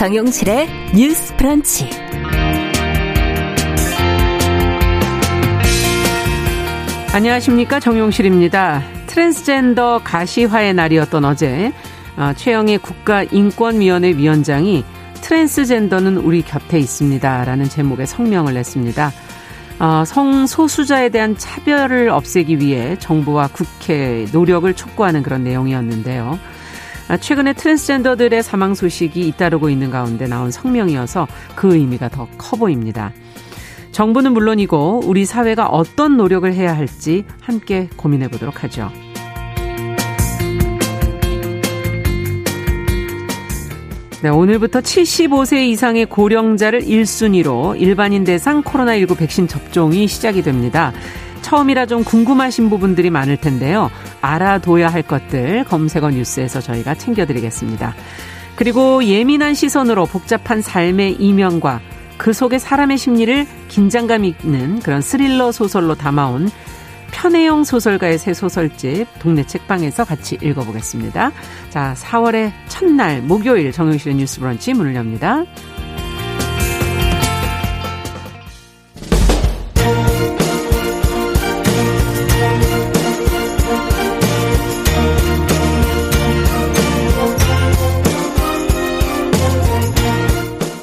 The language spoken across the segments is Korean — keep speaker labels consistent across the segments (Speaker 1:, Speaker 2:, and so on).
Speaker 1: 정용실의 뉴스 브런치.
Speaker 2: 안녕하십니까. 정용실입니다. 트랜스젠더 가시화의 날이었던 어제, 어, 최영애 국가인권위원회 위원장이 트랜스젠더는 우리 곁에 있습니다. 라는 제목의 성명을 냈습니다. 어, 성소수자에 대한 차별을 없애기 위해 정부와 국회 노력을 촉구하는 그런 내용이었는데요. 아, 최근에 트랜스젠더들의 사망 소식이 잇따르고 있는 가운데 나온 성명이어서 그 의미가 더 커 보입니다. 정부는 물론이고 우리 사회가 어떤 노력을 해야 할지 함께 고민해 보도록 하죠. 네, 오늘부터 75세 이상의 고령자를 1순위로 일반인 대상 코로나19 백신 접종이 시작이 됩니다. 처음이라 좀 궁금하신 부분들이 많을 텐데요. 알아둬야 할 것들 검색어 뉴스에서 저희가 챙겨드리겠습니다. 그리고 예민한 시선으로 복잡한 삶의 이면과 그 속에 사람의 심리를 긴장감 있는 그런 스릴러 소설로 담아온 편혜영 소설가의 새 소설집 동네 책방에서 같이 읽어보겠습니다. 자, 4월의 첫날 목요일 정영실의 뉴스 브런치 문을 엽니다.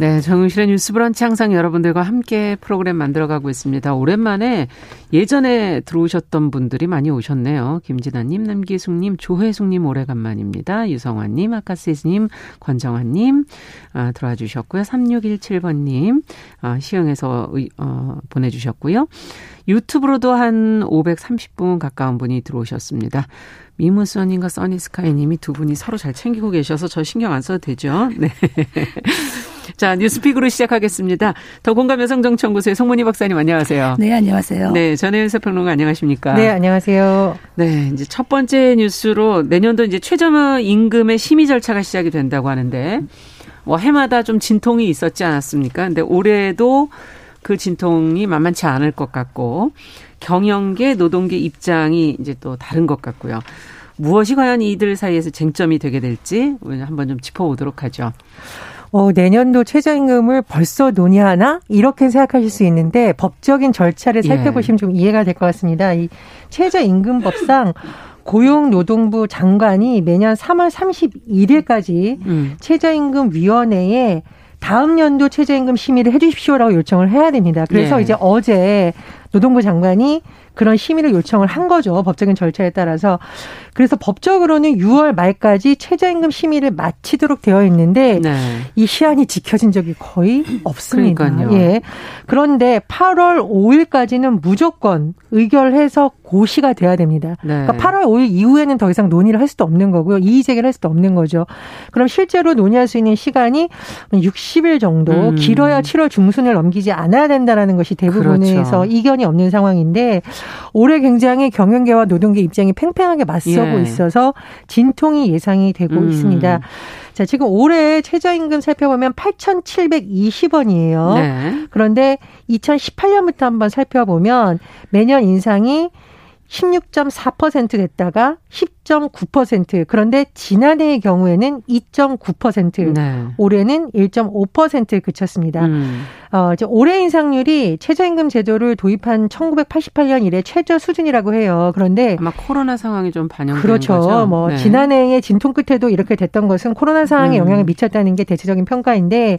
Speaker 2: 네, 정은실의 뉴스 브런치 항상 여러분들과 함께 프로그램 만들어가고 있습니다. 오랜만에 예전에 들어오셨던 분들이 많이 오셨네요. 김진아님, 남기숙님, 조혜숙님 오래간만입니다. 유성환님, 아카시스님, 권정환님 아, 들어와 주셨고요. 3617번님 아, 시흥에서 어, 보내주셨고요. 유튜브로도 한 530분 가까운 분이 들어오셨습니다. 미무선님과 써니스카이님이 두 분이 서로 잘 챙기고 계셔서 저 신경 안 써도 되죠? 네. 자, 뉴스픽으로 시작하겠습니다. 더 공감 여성정치연구소의 송문희 박사님 안녕하세요.
Speaker 3: 네, 안녕하세요.
Speaker 2: 네, 전혜연 세평론가 안녕하십니까?
Speaker 3: 네, 안녕하세요.
Speaker 2: 네, 이제 첫 번째 뉴스로 내년도 이제 최저임금의 임금의 심의 절차가 시작이 된다고 하는데 뭐 해마다 좀 진통이 있었지 않았습니까? 근데 올해도 그 진통이 만만치 않을 것 같고 경영계, 노동계 입장이 이제 또 다른 것 같고요. 무엇이 과연 이들 사이에서 쟁점이 되게 될지 한번 좀 짚어보도록 하죠.
Speaker 3: 어, 내년도 최저임금을 벌써 논의하나? 이렇게 생각하실 수 있는데 법적인 절차를 예. 살펴보시면 예. 좀 이해가 될 것 같습니다. 이 최저임금법상 고용노동부 장관이 매년 3월 31일까지 음. 최저임금위원회에 다음 연도 최저임금 심의를 해 주십시오라고 요청을 해야 됩니다. 그래서 예. 이제 어제 노동부 장관이 그런 심의를 요청을 한 거죠. 법적인 절차에 따라서. 그래서 법적으로는 6월 말까지 최저임금 심의를 마치도록 되어 있는데 네. 이 시한이 지켜진 적이 거의 없습니다.
Speaker 2: 그러니까요.
Speaker 3: 예. 그런데 8월 5일까지는 무조건 의결해서 고시가 돼야 됩니다. 네. 그러니까 8월 5일 이후에는 더 이상 논의를 할 수도 없는 거고요. 이의 제기를 할 수도 없는 거죠. 그럼 실제로 논의할 수 있는 시간이 60일 정도 음. 길어야 7월 중순을 넘기지 않아야 된다라는 것이 대부분에서 그렇죠. 이견이 없는 상황인데 올해 굉장히 경영계와 노동계 입장이 팽팽하게 맞서고 예. 있어서 진통이 예상이 되고 음. 있습니다. 자, 지금 올해 최저임금 살펴보면 8,720원이에요. 네. 그런데 2018년부터 한번 살펴보면 매년 인상이 16.4% 됐다가 10.9% 그런데 지난해의 경우에는 2.9% 네. 올해는 1.5%에 그쳤습니다. 음. 어, 이제 올해 인상률이 최저임금 제도를 도입한 1988년 이래 최저 수준이라고 해요. 그런데
Speaker 2: 아마 코로나 상황이 좀 반영된
Speaker 3: 그렇죠.
Speaker 2: 거죠.
Speaker 3: 뭐 네. 지난해의 진통 끝에도 이렇게 됐던 것은 코로나 상황에 음. 영향을 미쳤다는 게 대체적인 평가인데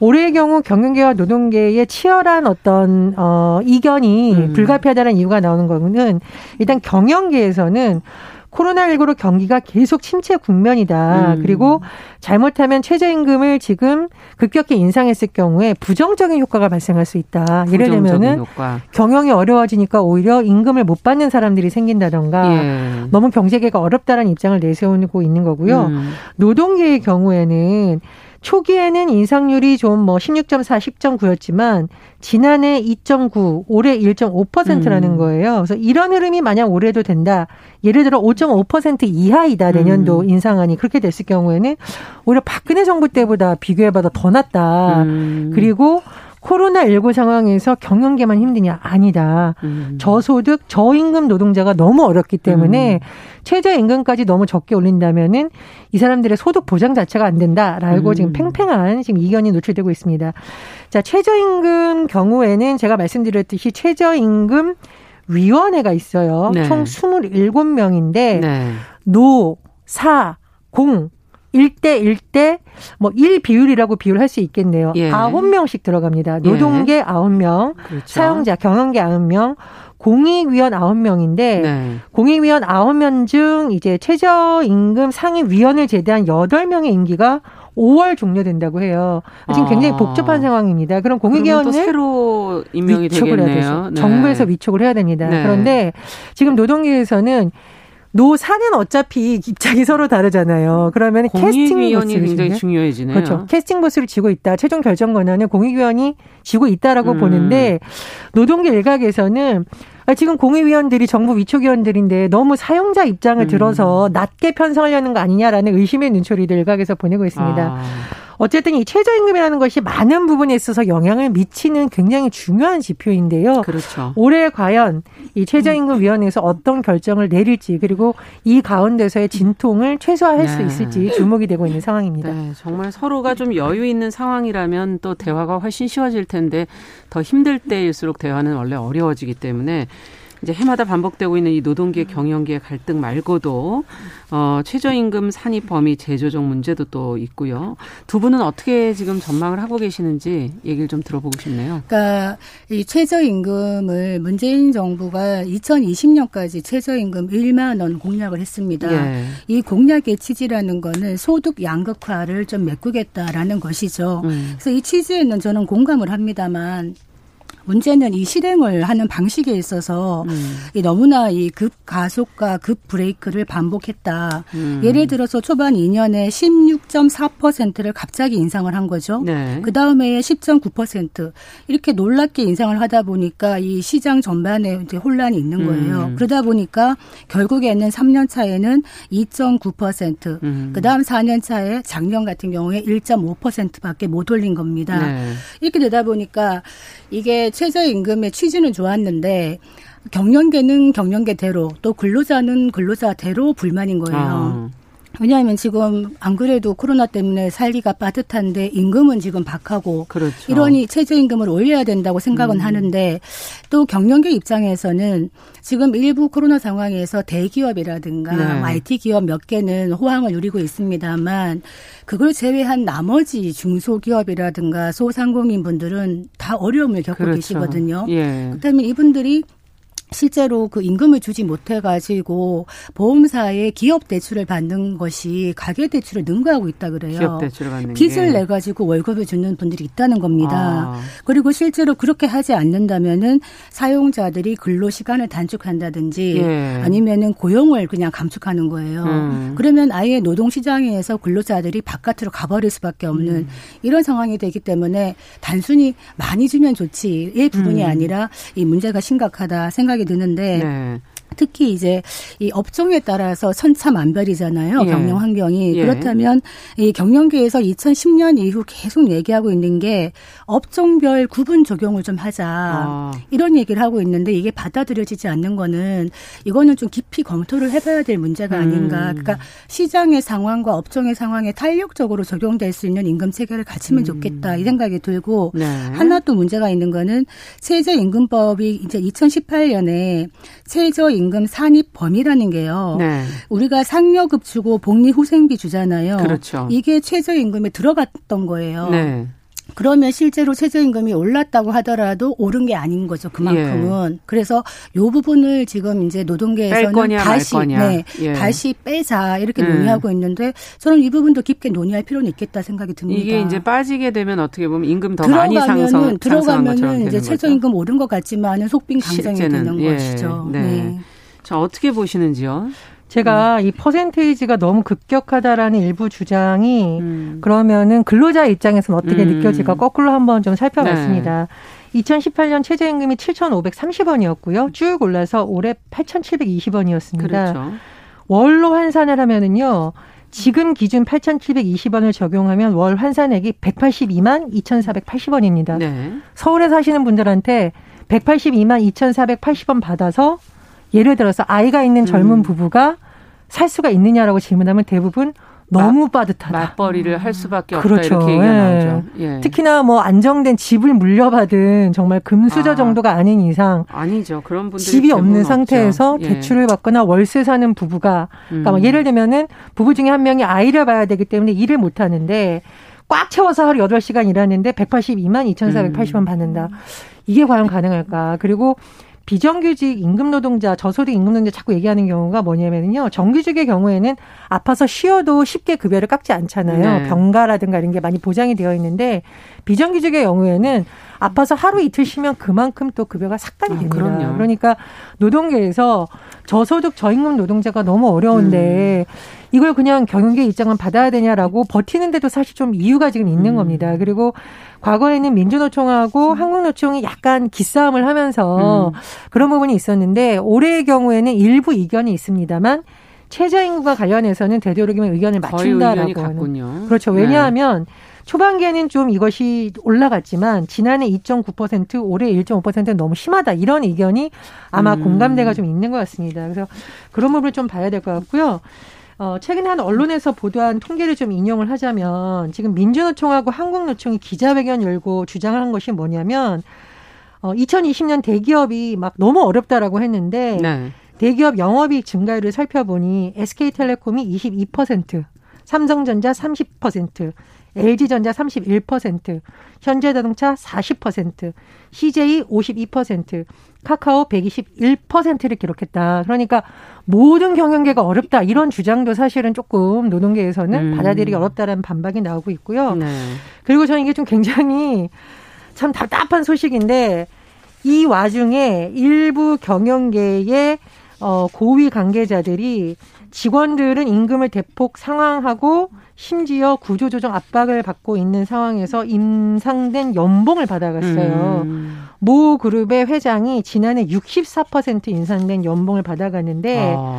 Speaker 3: 올해의 경우 경영계와 노동계의 치열한 어떤 어 이견이 음. 불가피하다는 이유가 나오는 거는 일단 경영계에서는 코로나19로 경기가 계속 침체 국면이다. 음. 그리고 잘못하면 최저임금을 지금 급격히 인상했을 경우에 부정적인 효과가 발생할 수 있다. 예를 들면은 효과. 경영이 어려워지니까 오히려 임금을 못 받는 사람들이 생긴다던가 예. 너무 경제계가 어렵다라는 입장을 내세우고 있는 거고요. 음. 노동계의 경우에는 초기에는 인상률이 좀 뭐 16.4, 10.9였지만 지난해 2.9, 올해 1.5%라는 음. 거예요. 그래서 이런 흐름이 만약 올해도 된다. 예를 들어 5.5% 이하이다 내년도 음. 인상안이 그렇게 됐을 경우에는 오히려 박근혜 정부 때보다 비교해봐도 더 낫다. 음. 그리고 코로나19 상황에서 경영계만 힘드냐? 아니다. 음. 저소득, 저임금 노동자가 너무 어렵기 때문에 음. 최저임금까지 너무 적게 올린다면은 이 사람들의 소득 보장 자체가 안 된다라고 음. 지금 팽팽한 지금 이견이 노출되고 있습니다. 자, 최저임금 경우에는 제가 말씀드렸듯이 최저임금 위원회가 있어요. 네. 총 27명인데 네. 노, 사, 공 1대 1대 뭐1 비율이라고 비율할 수 있겠네요. 예. 9명씩 들어갑니다. 노동계 예. 9명, 그렇죠. 사용자 경영계 9명, 공익위원 9명인데 네. 공익위원 9명 중 이제 최저임금 상임위원을 제대한 8명의 임기가 5월 종료된다고 해요. 지금 굉장히 아. 복잡한 상황입니다. 그럼 공익위원은
Speaker 2: 새로 임명이 되겠네요.
Speaker 3: 네. 정부에서 위촉을 해야 됩니다. 네. 그런데 지금 노동계에서는 노사는 어차피 입장이 서로 다르잖아요. 그러면 캐스팅
Speaker 2: 위원이 굉장히 중요해지네요.
Speaker 3: 그렇죠. 캐스팅 보스를 쥐고 있다. 최종 결정 권한을 공익위원이 쥐고 있다라고 음. 보는데 노동계 일각에서는 아, 지금 공익위원들이 정부 위촉위원들인데 너무 사용자 입장을 음. 들어서 낮게 편성하려는 거 아니냐라는 의심의 눈초리를 일각에서 보내고 있습니다. 아. 어쨌든 이 최저임금이라는 것이 많은 부분에 있어서 영향을 미치는 굉장히 중요한 지표인데요.
Speaker 2: 그렇죠.
Speaker 3: 올해 과연 이 최저임금위원회에서 어떤 결정을 내릴지 그리고 이 가운데서의 진통을 최소화할 네. 수 있을지 주목이 되고 있는 상황입니다.
Speaker 2: 네, 정말 서로가 좀 여유 있는 상황이라면 또 대화가 훨씬 쉬워질 텐데 더 힘들 때일수록 대화는 원래 어려워지기 때문에 이제 해마다 반복되고 있는 이 노동계 경영계 갈등 말고도 어 최저임금 산입 범위 재조정 문제도 또 있고요. 두 분은 어떻게 지금 전망을 하고 계시는지 얘기를 좀 들어보고 싶네요.
Speaker 4: 그러니까 이 최저임금을 문재인 정부가 2020년까지 최저임금 1만 원 공약을 했습니다. 예. 이 공약의 취지라는 거는 소득 양극화를 좀 메꾸겠다라는 것이죠. 음. 그래서 이 취지에는 저는 공감을 합니다만 문제는 이 실행을 하는 방식에 있어서 음. 이 너무나 이 급 가속과 급 브레이크를 반복했다. 음. 예를 들어서 초반 2년에 16.4%를 갑자기 인상을 한 거죠. 네. 그 다음에 10.9% 이렇게 놀랍게 인상을 하다 보니까 이 시장 전반에 이제 혼란이 있는 거예요. 음. 그러다 보니까 결국에는 3년 차에는 2.9%, 음. 그 다음 4년 차에 작년 같은 경우에 1.5%밖에 못 올린 겁니다. 네. 이렇게 되다 보니까 이게 최저임금의 취지는 좋았는데 경영계는 경영계대로 또 근로자는 근로자대로 불만인 거예요. 아. 왜냐하면 지금 안 그래도 코로나 때문에 살기가 빠듯한데 임금은 지금 박하고 그렇죠. 이러니 최저임금을 올려야 된다고 생각은 음. 하는데 또 경영계 입장에서는 지금 일부 코로나 상황에서 대기업이라든가 네. IT 기업 몇 개는 호황을 누리고 있습니다만 그걸 제외한 나머지 중소기업이라든가 소상공인 분들은 다 어려움을 겪고 그렇죠. 계시거든요. 예. 그렇다면 이분들이 실제로 그 임금을 주지 못해가지고 보험사에 기업 대출을 받는 것이 가계 대출을 능가하고 있다 그래요.
Speaker 2: 기업 대출을 받는
Speaker 4: 빚을 게. 내 가지고 월급을 주는 분들이 있다는 겁니다. 아. 그리고 실제로 그렇게 하지 않는다면은 사용자들이 근로 시간을 단축한다든지 예. 아니면은 고용을 그냥 감축하는 거예요. 음. 그러면 아예 노동 시장에서 근로자들이 바깥으로 가버릴 수밖에 없는 음. 이런 상황이 되기 때문에 단순히 많이 주면 좋지의 부분이 음. 아니라 이 문제가 심각하다 생각이. 생각이 드는데 네. 특히 이제 이 업종에 따라서 천차만별이잖아요. 예. 경영 환경이. 예. 그렇다면 이 경영계에서 2010년 이후 계속 얘기하고 있는 게 업종별 구분 적용을 좀 하자. 아. 이런 얘기를 하고 있는데 이게 받아들여지지 않는 거는 이거는 좀 깊이 검토를 해봐야 될 문제가 음. 아닌가. 그러니까 시장의 상황과 업종의 상황에 탄력적으로 적용될 수 있는 임금 체계를 갖추면 음. 좋겠다. 이 생각이 들고 네. 하나 또 문제가 있는 거는 최저임금법이 이제 2018년에 최저 임금 임금 산입 범위라는 게요. 네. 우리가 상여급 주고 복리 후생비 주잖아요.
Speaker 2: 그렇죠.
Speaker 4: 이게 최저임금에 들어갔던 거예요. 네. 그러면 실제로 최저임금이 올랐다고 하더라도 오른 게 아닌 거죠. 그만큼은. 예. 그래서 요 부분을 지금 이제 노동계에서는
Speaker 2: 거냐,
Speaker 4: 다시 네, 예. 다시 빼자 이렇게 예. 논의하고 있는데 저는 이 부분도 깊게 논의할 필요는 있겠다 생각이 듭니다.
Speaker 2: 이게 이제 빠지게 되면 어떻게 보면 임금 더 많이 상승
Speaker 4: 들어가면은 이제 최저임금 오른 것 같지만은 속빈 강정이 되는 예. 것이죠. 네. 네.
Speaker 2: 자, 어떻게 보시는지요?
Speaker 3: 제가 음. 이 퍼센테이지가 너무 급격하다라는 일부 주장이 음. 그러면은 근로자 입장에서는 어떻게 음. 느껴질까 거꾸로 한번 좀 살펴봤습니다. 네. 2018년 최저임금이 7,530원이었고요. 쭉 올라서 올해 8,720원이었습니다. 그렇죠. 월로 환산을 하면은요. 지금 기준 8,720원을 적용하면 월 환산액이 182만 2,480원입니다. 네. 서울에 사시는 분들한테 182만 2,480원 받아서 예를 들어서 아이가 있는 젊은 음. 부부가 살 수가 있느냐라고 질문하면 대부분 너무 빠듯하다.
Speaker 2: 맞벌이를 할 수밖에 없다 그렇죠. 이렇게 얘기가 예. 나오죠.
Speaker 3: 예. 특히나 뭐 안정된 집을 물려받은 정말 금수저 아. 정도가 아닌 이상
Speaker 2: 아니죠. 그런 분들
Speaker 3: 집이 없는 상태에서 예. 대출을 받거나 월세 사는 부부가 그러니까 음. 예를 들면은 부부 중에 한 명이 아이를 봐야 되기 때문에 일을 못 하는데 꽉 채워서 하루 8시간 일하는데 182만 2,480원 음. 받는다. 이게 과연 가능할까? 그리고 비정규직 임금 노동자, 저소득 임금 노동자 자꾸 얘기하는 경우가 뭐냐면요. 정규직의 경우에는 아파서 쉬어도 쉽게 급여를 깎지 않잖아요. 네. 병가라든가 이런 게 많이 보장이 되어 있는데 비정규직의 경우에는 아파서 하루 이틀 쉬면 그만큼 또 급여가 삭감이 아, 됩니다. 아, 그러니까 노동계에서 저소득 저임금 노동자가 너무 어려운데 음. 이걸 그냥 경영계 입장은 받아야 되냐라고 버티는데도 사실 좀 이유가 지금 있는 음. 겁니다. 그리고 과거에는 민주노총하고 음. 한국노총이 약간 기싸움을 하면서 음. 그런 부분이 있었는데 올해의 경우에는 일부 이견이 있습니다만 최저임금과 관련해서는 되도록이면 의견을 맞춘다라고 하는. 그렇죠. 왜냐하면 네. 초반기에는 좀 이것이 올라갔지만 지난해 2.9% 올해 1.5%는 너무 심하다 이런 의견이 아마 음. 공감대가 좀 있는 것 같습니다. 그래서 그런 부분을 좀 봐야 될 것 같고요. 어, 최근에 한 언론에서 보도한 통계를 좀 인용을 하자면 지금 민주노총하고 한국노총이 기자회견 열고 주장한 것이 뭐냐면 어, 2020년 대기업이 막 너무 어렵다라고 했는데 네. 대기업 영업이익 증가율을 살펴보니 SK텔레콤이 22%, 삼성전자 30%, LG전자 31%, 현대자동차 40%, CJ 52%, 카카오 121%를 기록했다. 그러니까 모든 경영계가 어렵다 이런 주장도 사실은 조금 노동계에서는 음. 받아들이기 어렵다라는 반박이 나오고 있고요. 네. 그리고 저는 이게 좀 굉장히 참 답답한 소식인데 이 와중에 일부 경영계의 어, 고위 관계자들이 직원들은 임금을 대폭 상황하고 심지어 구조조정 압박을 받고 있는 상황에서 임상된 연봉을 받아갔어요. 음. 모 그룹의 회장이 지난해 64% 인상된 연봉을 받아갔는데 아.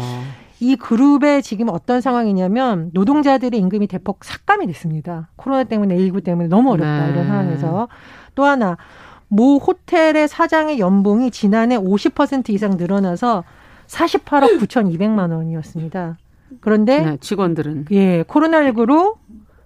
Speaker 3: 이 그룹의 지금 어떤 상황이냐면 노동자들의 임금이 대폭 삭감이 됐습니다. 코로나 때문에 19 때문에 너무 어렵다 네. 이런 상황에서 또 하나 모 호텔의 사장의 연봉이 지난해 50% 이상 늘어나서 48억 9,200만 원이었습니다. 그런데
Speaker 2: 네, 직원들은
Speaker 3: 예 코로나19로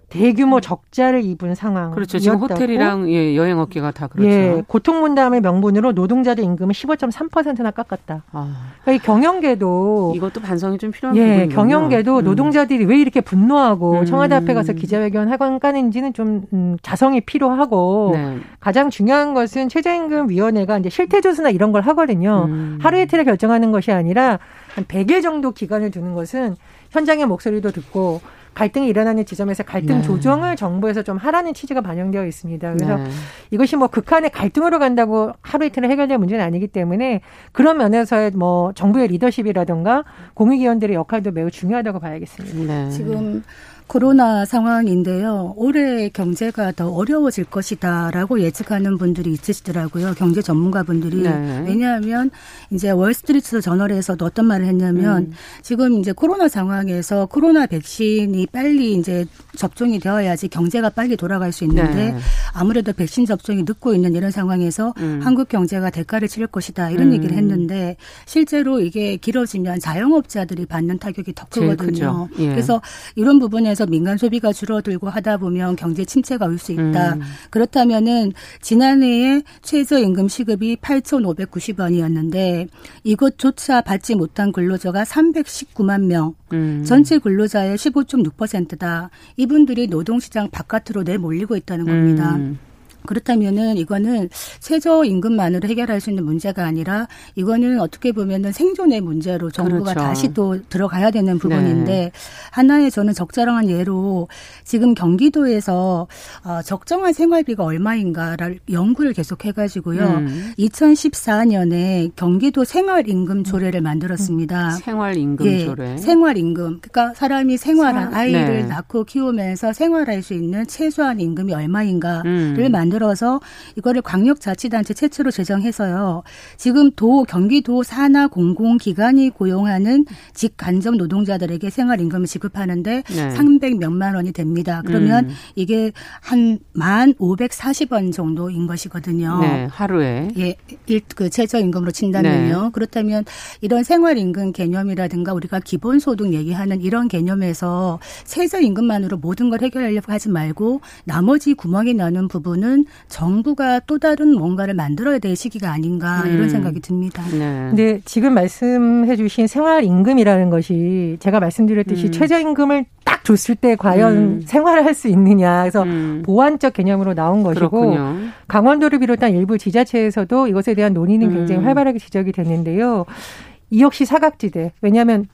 Speaker 3: 대규모 적자를 입은 상황.
Speaker 2: 그렇죠. 지금 호텔이랑 예, 여행 업계가 다 그렇죠.
Speaker 3: 예, 고통 분담의 명분으로 노동자들 임금을 15.3%나 깎았다. 아. 그러니까 이 경영계도
Speaker 2: 이것도 반성이 좀 필요한
Speaker 3: 예, 부분이군요. 경영계도 음. 노동자들이 왜 이렇게 분노하고 음. 청와대 앞에 가서 기자회견 하건 까는지는 좀 음, 자성이 필요하고 네. 가장 중요한 것은 최저임금위원회가 이제 실태조사나 이런 걸 하거든요. 음. 하루 이틀에 결정하는 것이 아니라 한 100일 정도 기간을 두는 것은 현장의 목소리도 듣고 갈등이 일어나는 지점에서 갈등 네. 조정을 정부에서 좀 하라는 취지가 반영되어 있습니다. 그래서 네. 이것이 뭐 극한의 갈등으로 간다고 하루 이틀에 해결될 문제는 아니기 때문에 그런 면에서의 뭐 정부의 리더십이라든가 공익위원들의 역할도 매우 중요하다고 봐야겠습니다.
Speaker 4: 네. 지금 코로나 상황인데요. 올해 경제가 더 어려워질 것이다라고 예측하는 분들이 있으시더라고요. 경제 전문가분들이. 네. 왜냐하면 이제 월스트리트 저널에서도 어떤 말을 했냐면 음. 지금 이제 코로나 상황에서 코로나 백신이 빨리 이제 접종이 되어야지 경제가 빨리 돌아갈 수 있는데 네. 아무래도 백신 접종이 늦고 있는 이런 상황에서 음. 한국 경제가 대가를 치를 것이다 이런 음. 얘기를 했는데 실제로 이게 길어지면 자영업자들이 받는 타격이 더 크거든요. 예. 그래서 이런 부분에 그러면서 민간 소비가 줄어들고 하다 보면 경제 침체가 올 수 있다. 음. 그렇다면은 지난해에 최저임금 시급이 8,590원이었는데 이것조차 받지 못한 근로자가 319만 명. 음. 전체 근로자의 15.6%다. 이분들이 노동시장 바깥으로 내몰리고 있다는 겁니다. 음. 그렇다면은 이거는 최저 임금만으로 해결할 수 있는 문제가 아니라 이거는 어떻게 보면은 생존의 문제로 정부가 그렇죠. 다시 또 들어가야 되는 부분인데 네. 하나의 저는 적절한 예로 지금 경기도에서 어, 적정한 생활비가 얼마인가를 연구를 계속 해가지고요. 음. 2014년에 경기도 생활임금 조례를 만들었습니다.
Speaker 2: 생활임금 예, 조례.
Speaker 4: 생활임금. 그러니까 사람이 생활한 아이를 네. 낳고 키우면서 생활할 수 있는 최소한 임금이 얼마인가를 음. 만들 어서 이거를 광역자치단체 최초로 제정해서요. 지금 도 경기도 산하 공공기관이 고용하는 직간접 노동자들에게 생활임금을 지급하는데 네. 300 몇만 원이 됩니다. 그러면 음. 이게 한만 540원 정도인 것이거든요.
Speaker 2: 네, 하루에.
Speaker 4: 예, 일, 그 최저임금으로 친다면요. 네. 그렇다면 이런 생활임금 개념이라든가 우리가 기본소득 얘기하는 이런 개념에서 최저임금만으로 모든 걸 해결하려고 하지 말고 나머지 구멍이 나는 부분은 정부가 또 다른 뭔가를 만들어야 될 시기가 아닌가 이런 음. 생각이 듭니다.
Speaker 3: 네. 근데 지금 말씀해 주신 생활임금이라는 것이 제가 말씀드렸듯이 음. 최저임금을 딱 줬을 때 과연 음. 생활을 할 수 있느냐. 그래서 음. 보완적 개념으로 나온 것이고 그렇군요. 강원도를 비롯한 일부 지자체에서도 이것에 대한 논의는 굉장히 음. 활발하게 지적이 됐는데요. 이 역시 사각지대. 왜냐하면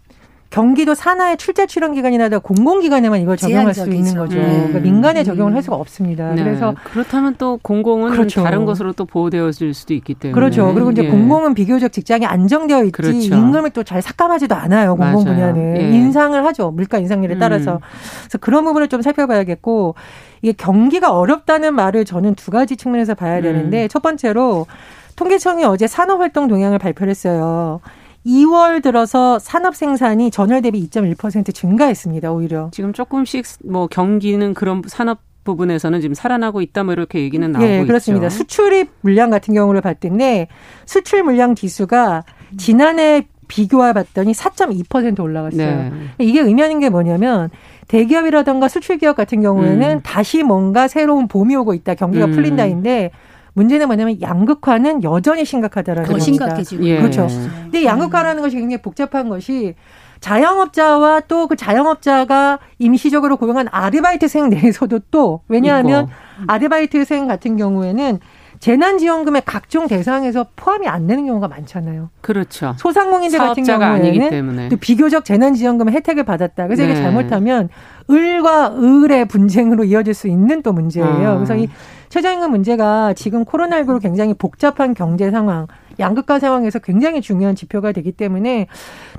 Speaker 3: 경기도 산하의 출제 출연 기관이나 공공기관에만 이걸 적용할 제한적이죠. 수 있는 거죠. 음. 그러니까 민간에 적용을 할 수가 없습니다. 네. 그래서
Speaker 2: 그렇다면 또 공공은 그렇죠. 다른 것으로 또 보호되어질 수도 있기 때문에
Speaker 3: 그렇죠. 그리고 이제 예. 공공은 비교적 직장이 안정되어 있지 그렇죠. 임금을 또 잘 삭감하지도 않아요. 공공 맞아요. 분야는 예. 인상을 하죠. 물가 인상률에 따라서. 음. 그래서 그런 부분을 좀 살펴봐야겠고 이게 경기가 어렵다는 말을 저는 두 가지 측면에서 봐야 되는데 음. 첫 번째로 통계청이 어제 산업활동 동향을 발표를 했어요. 2월 들어서 산업 생산이 전월 대비 2.1% 증가했습니다. 오히려.
Speaker 2: 지금 조금씩 뭐 경기는 그런 산업 부분에서는 지금 살아나고 있다 뭐 이렇게 얘기는 나오고 네,
Speaker 3: 그렇습니다.
Speaker 2: 있죠.
Speaker 3: 수출입 물량 같은 경우를 봤더니 수출 물량 지수가 지난해 비교해 봤더니 4.2% 올라갔어요. 네. 이게 의미하는 게 뭐냐면 대기업이라던가 수출 기업 같은 경우에는 음. 다시 뭔가 새로운 봄이 오고 있다. 경기가 음. 풀린다인데 문제는 뭐냐면 양극화는 여전히 심각하다라는
Speaker 4: 더 심각해지고
Speaker 3: 예. 그렇죠. 근데 양극화라는 것이 굉장히 복잡한 것이 자영업자와 또 그 자영업자가 임시적으로 고용한 아르바이트생 내에서도 또 왜냐하면. 아르바이트생 같은 경우에는 재난지원금의 각종 대상에서 포함이 안 되는 경우가 많잖아요.
Speaker 2: 그렇죠.
Speaker 3: 소상공인들 같은 경우에는 또 비교적 재난지원금 혜택을 받았다. 그래서 네. 이게 잘못하면 을과 을의 분쟁으로 이어질 수 있는 또 문제예요. 아. 그래서 이 최저임금 문제가 지금 코로나19로 굉장히 복잡한 경제 상황, 양극화 상황에서 굉장히 중요한 지표가 되기 때문에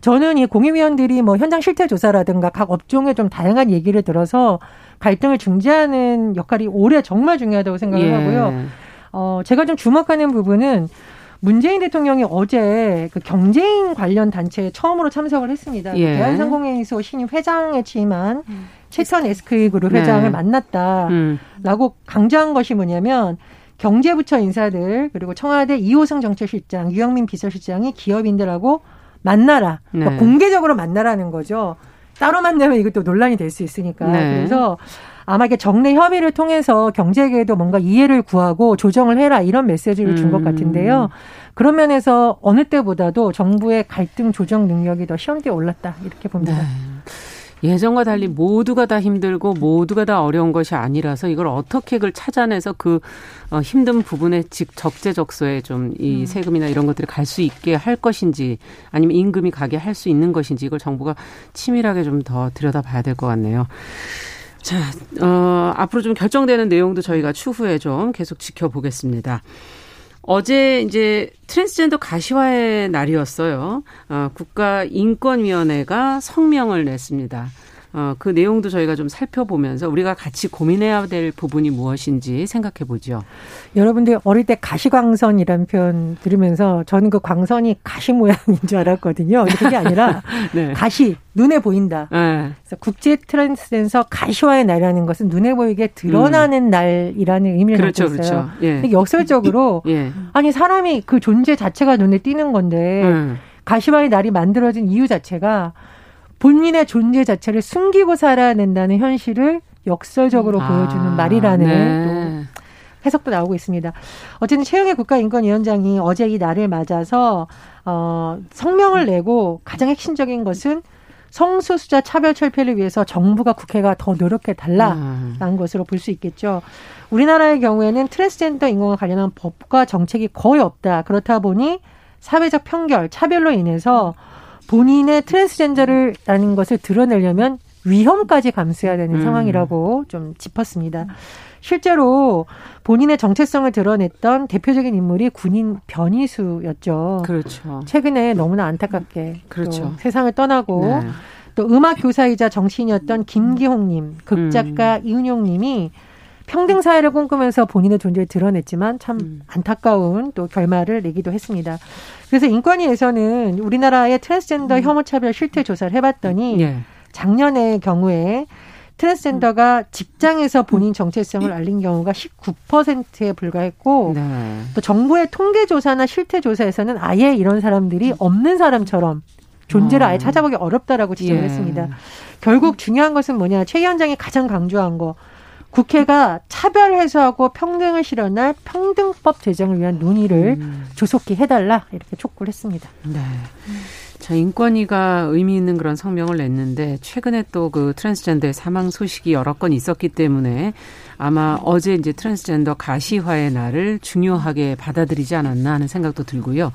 Speaker 3: 저는 이 공익위원들이 뭐 현장 실태 조사라든가 각 업종의 좀 다양한 얘기를 들어서 갈등을 중재하는 역할이 올해 정말 중요하다고 생각을 예. 하고요. 어, 제가 좀 주목하는 부분은 문재인 대통령이 어제 그 경제인 관련 단체에 처음으로 참석을 했습니다. 예. 대한상공회의소 신임 회장에 취임한 음. 최천 SK 그룹 회장을 네. 만났다라고 음. 강조한 것이 뭐냐면 경제부처 인사들 그리고 청와대 이호성 정책실장, 유영민 비서실장이 기업인들하고 만나라. 그러니까 네. 공개적으로 만나라는 거죠. 따로 만나면 이것도 논란이 될 수 있으니까. 네. 그래서 아마 이게 정례 협의를 통해서 경제계에도 뭔가 이해를 구하고 조정을 해라 이런 메시지를 준것 음. 같은데요. 그런 면에서 어느 때보다도 정부의 갈등 조정 능력이 더 시험대에 올랐다 이렇게 봅니다. 네.
Speaker 2: 예전과 달리 모두가 다 힘들고 모두가 다 어려운 것이 아니라서 이걸 어떻게 그걸 찾아내서 그 어, 힘든 부분에 즉 적재적소에 좀이 음. 세금이나 이런 것들이 갈 수 있게 할 것인지 아니면 임금이 가게 할 수 있는 것인지 이걸 정부가 치밀하게 좀 더 들여다봐야 될 것 같네요. 자, 어, 앞으로 좀 결정되는 내용도 저희가 추후에 좀 계속 지켜보겠습니다. 어제 이제 트랜스젠더 가시화의 날이었어요. 어, 국가인권위원회가 성명을 냈습니다. 어, 그 내용도 저희가 좀 살펴보면서 우리가 같이 고민해야 될 부분이 무엇인지 생각해 보죠.
Speaker 3: 여러분들 어릴 때 가시광선이라는 표현 들으면서 저는 그 광선이 가시 모양인 줄 알았거든요. 그게 아니라 네. 가시 눈에 보인다. 네. 그래서 국제 트랜스젠서 가시화의 날이라는 것은 눈에 보이게 드러나는 음. 날이라는 의미를 그렇죠, 갖고 있어요. 그렇죠. 예. 역설적으로 예. 아니 사람이 그 존재 자체가 눈에 띄는 건데 음. 가시화의 날이 만들어진 이유 자체가 본인의 존재 자체를 숨기고 살아낸다는 현실을 역설적으로 아, 보여주는 말이라는 네. 또 해석도 나오고 있습니다. 어쨌든 최영애 국가인권위원장이 어제 이 날을 맞아서 어 성명을 내고 가장 핵심적인 것은 성소수자 차별 철폐를 위해서 정부가 국회가 더 노력해 달라라는 음. 것으로 볼 수 있겠죠. 우리나라의 경우에는 트랜스젠더 인권과 관련한 법과 정책이 거의 없다. 그렇다 보니 사회적 편결, 차별로 인해서 본인의 트랜스젠더를 라는 것을 드러내려면 위험까지 감수해야 되는 음. 상황이라고 좀 짚었습니다. 실제로 본인의 정체성을 드러냈던 대표적인 인물이 군인 변희수였죠.
Speaker 2: 그렇죠.
Speaker 3: 최근에 너무나 안타깝게 그렇죠. 세상을 떠나고 네. 또 음악 교사이자 정치인이었던 김기홍님, 극작가 음. 이은용님이 평등 사회를 꿈꾸면서 본인의 존재를 드러냈지만 참 음. 안타까운 또 결말을 내기도 했습니다. 그래서 인권위에서는 우리나라의 트랜스젠더 음. 혐오 차별 실태 조사를 해봤더니 네. 작년의 경우에 트랜스젠더가 직장에서 본인 정체성을 알린 경우가 19%에 불과했고 네. 또 정부의 통계 조사나 실태 조사에서는 아예 이런 사람들이 없는 사람처럼 존재를 아예 어. 찾아보기 어렵다라고 지적을 예. 했습니다. 결국 중요한 것은 뭐냐? 최 위원장이 가장 강조한 거. 국회가 차별 해소하고 평등을 실현할 평등법 제정을 위한 논의를 음. 조속히 해달라 이렇게 촉구를 했습니다. 네.
Speaker 2: 자, 인권위가 의미 있는 그런 성명을 냈는데 최근에 또 그 트랜스젠더의 사망 소식이 여러 건 있었기 때문에 아마 어제 이제 트랜스젠더 가시화의 날을 중요하게 받아들이지 않았나 하는 생각도 들고요.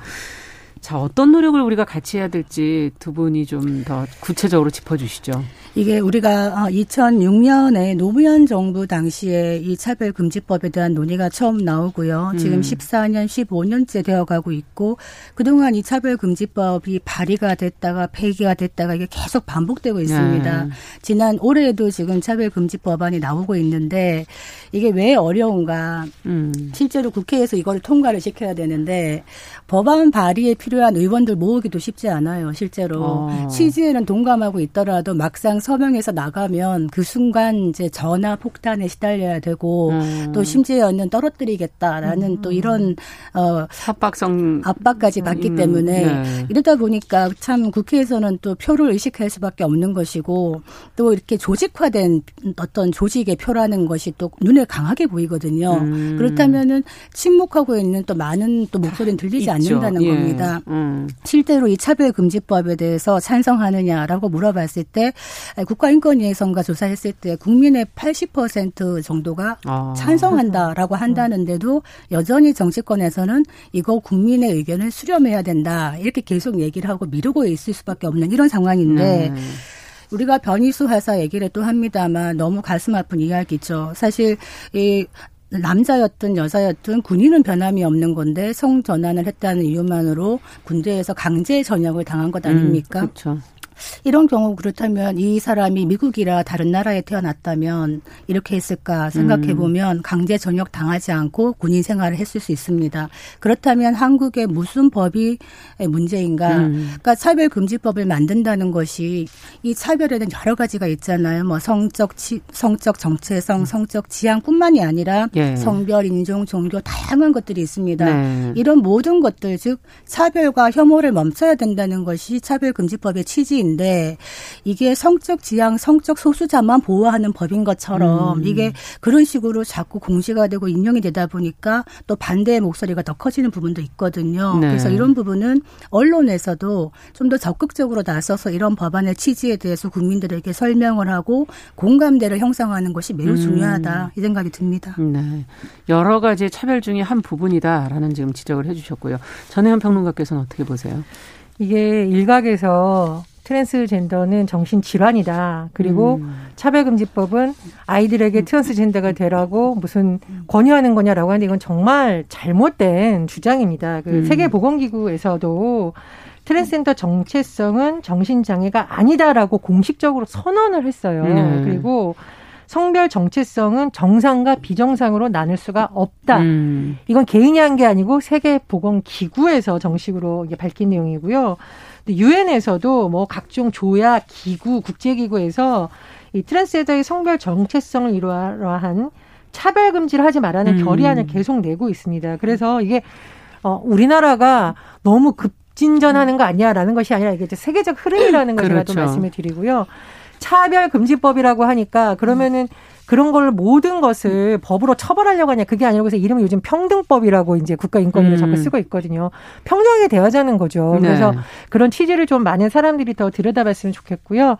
Speaker 2: 자, 어떤 노력을 우리가 같이 해야 될지 두 분이 좀 더 구체적으로 짚어주시죠.
Speaker 4: 이게 우리가 2006년에 어, 노무현 정부 당시에 이 차별금지법에 대한 논의가 처음 나오고요. 지금 14년, 음. 15년째 되어가고 있고 그동안 이 차별금지법이 발의가 됐다가 폐기가 됐다가 이게 계속 반복되고 있습니다. 네. 지난 올해에도 지금 차별금지법안이 나오고 있는데 이게 왜 어려운가? 음. 실제로 국회에서 이걸 통과를 시켜야 되는데 법안 발의에 필요한 의원들 모으기도 쉽지 않아요. 실제로 어. 취지에는 동감하고 있더라도 막상 서명해서 나가면 그 순간 이제 전화 폭탄에 시달려야 되고 음. 또 심지어는 떨어뜨리겠다라는 음. 또 이런
Speaker 2: 어 압박성
Speaker 4: 압박까지 받기 음. 때문에 네. 이러다 보니까 참 국회에서는 또 표를 의식할 수밖에 없는 것이고 또 이렇게 조직화된 어떤 조직의 표라는 것이 또 눈에 강하게 보이거든요. 음. 그렇다면은 침묵하고 있는 또 많은 또 목소리는 들리지 않. 않는다는 예. 겁니다. 음. 실제로 이 차별금지법에 대해서 찬성하느냐라고 물어봤을 때 국가인권위에 선가 조사했을 때 국민의 80% 정도가 아. 찬성한다라고 한다는데도 여전히 정치권에서는 이거 국민의 의견을 수렴해야 된다 이렇게 계속 얘기를 하고 미루고 있을 수밖에 없는 이런 상황인데. 네. 우리가 변이수 회사 얘기를 또 합니다만 너무 가슴 아픈 이야기죠. 사실 이 남자였든 여자였든 군인은 변함이 없는 건데 성 전환을 했다는 이유만으로 군대에서 강제 전역을 당한 것 아닙니까? 음,
Speaker 2: 그렇죠.
Speaker 4: 이런 경우 그렇다면 이 사람이 미국이라 다른 나라에 태어났다면 이렇게 했을까 생각해 보면 음. 강제 전역 당하지 않고 군인 생활을 했을 수 있습니다. 그렇다면 한국의 무슨 법이 문제인가? 음. 그러니까 차별 금지법을 만든다는 것이 이 차별에는 여러 가지가 있잖아요. 뭐 성적 치, 성적 정체성, 음. 성적 지향뿐만이 아니라 예. 성별, 인종, 종교 다양한 것들이 있습니다. 네. 이런 모든 것들 즉 차별과 혐오를 멈춰야 된다는 것이 차별금지법의 취지인 법인데 이게 성적 지향, 성적 소수자만 보호하는 법인 것처럼 음. 이게 그런 식으로 자꾸 공시가 되고 인용이 되다 보니까 또 반대의 목소리가 더 커지는 부분도 있거든요. 네. 그래서 이런 부분은 언론에서도 좀 더 적극적으로 나서서 이런 법안의 취지에 대해서 국민들에게 설명을 하고 공감대를 형성하는 것이 매우 음. 중요하다 이 생각이 듭니다.
Speaker 2: 네. 여러 가지 차별 중에 한 부분이다라는 지금 지적을 해주셨고요. 전혜연 평론가께서는 어떻게 보세요?
Speaker 3: 이게 일각에서 트랜스젠더는 정신질환이다. 그리고 음. 차별금지법은 아이들에게 트랜스젠더가 되라고 무슨 권유하는 거냐라고 하는데 이건 정말 잘못된 주장입니다. 그 음. 세계보건기구에서도 트랜스젠더 정체성은 정신장애가 아니다라고 공식적으로 선언을 했어요. 네. 그리고 성별 정체성은 정상과 비정상으로 나눌 수가 없다. 음. 이건 개인이 한 게 아니고 세계보건기구에서 정식으로 밝힌 내용이고요. 유엔에서도 뭐 각종 조약, 기구, 국제기구에서 이 트랜스젠더의 성별 정체성을 이러한 차별 금지를 하지 말라는 음. 결의안을 계속 내고 있습니다. 그래서 이게 어 우리나라가 너무 급진전하는 거 아니야라는 것이 아니라 이게 세계적 흐름이라는 걸 그렇죠. 제가 또 말씀을 드리고요. 차별 금지법이라고 하니까 그러면은 그런 걸 모든 것을 법으로 처벌하려고 하냐 그게 아니고 그래서 이름을 요즘 평등법이라고 이제 국가인권위로 음. 자꾸 쓰고 있거든요. 평등하게 대하자는 거죠. 네. 그래서 그런 취지를 좀 많은 사람들이 더 들여다봤으면 좋겠고요.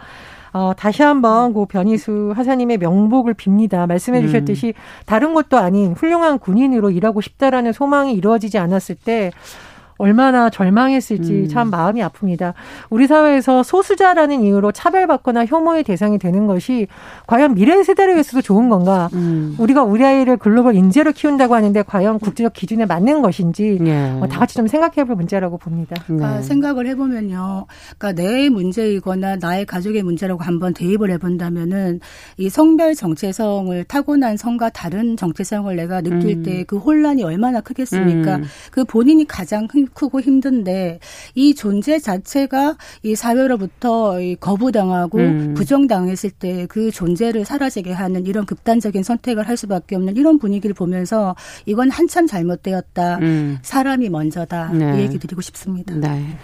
Speaker 3: 어, 다시 한번 고 변희수 하사님의 명복을 빕니다. 말씀해 주셨듯이 음. 다른 것도 아닌 훌륭한 군인으로 일하고 싶다라는 소망이 이루어지지 않았을 때 얼마나 절망했을지 음. 참 마음이 아픕니다. 우리 사회에서 소수자라는 이유로 차별받거나 혐오의 대상이 되는 것이 과연 미래 세대를 위해서도 좋은 건가? 음. 우리가 우리 아이를 글로벌 인재로 키운다고 하는데 과연 국제적 기준에 맞는 것인지 예. 다 같이 좀 생각해 볼 문제라고 봅니다.
Speaker 4: 그러니까 네. 생각을 해보면요. 그러니까 내 문제이거나 나의 가족의 문제라고 한번 대입을 해본다면은 이 성별 정체성을 타고난 성과 다른 정체성을 내가 느낄 음. 때그 혼란이 얼마나 크겠습니까? 음. 그 본인이 가장 크고 힘든데 이 존재 자체가 이 사회로부터 거부당하고 음. 부정당했을 때 그 존재를 사라지게 하는 이런 극단적인 선택을 할 수밖에 없는 이런 분위기를 보면서 이건 한참 잘못되었다. 음. 사람이 먼저다. 네. 이 얘기 드리고 싶습니다. 네.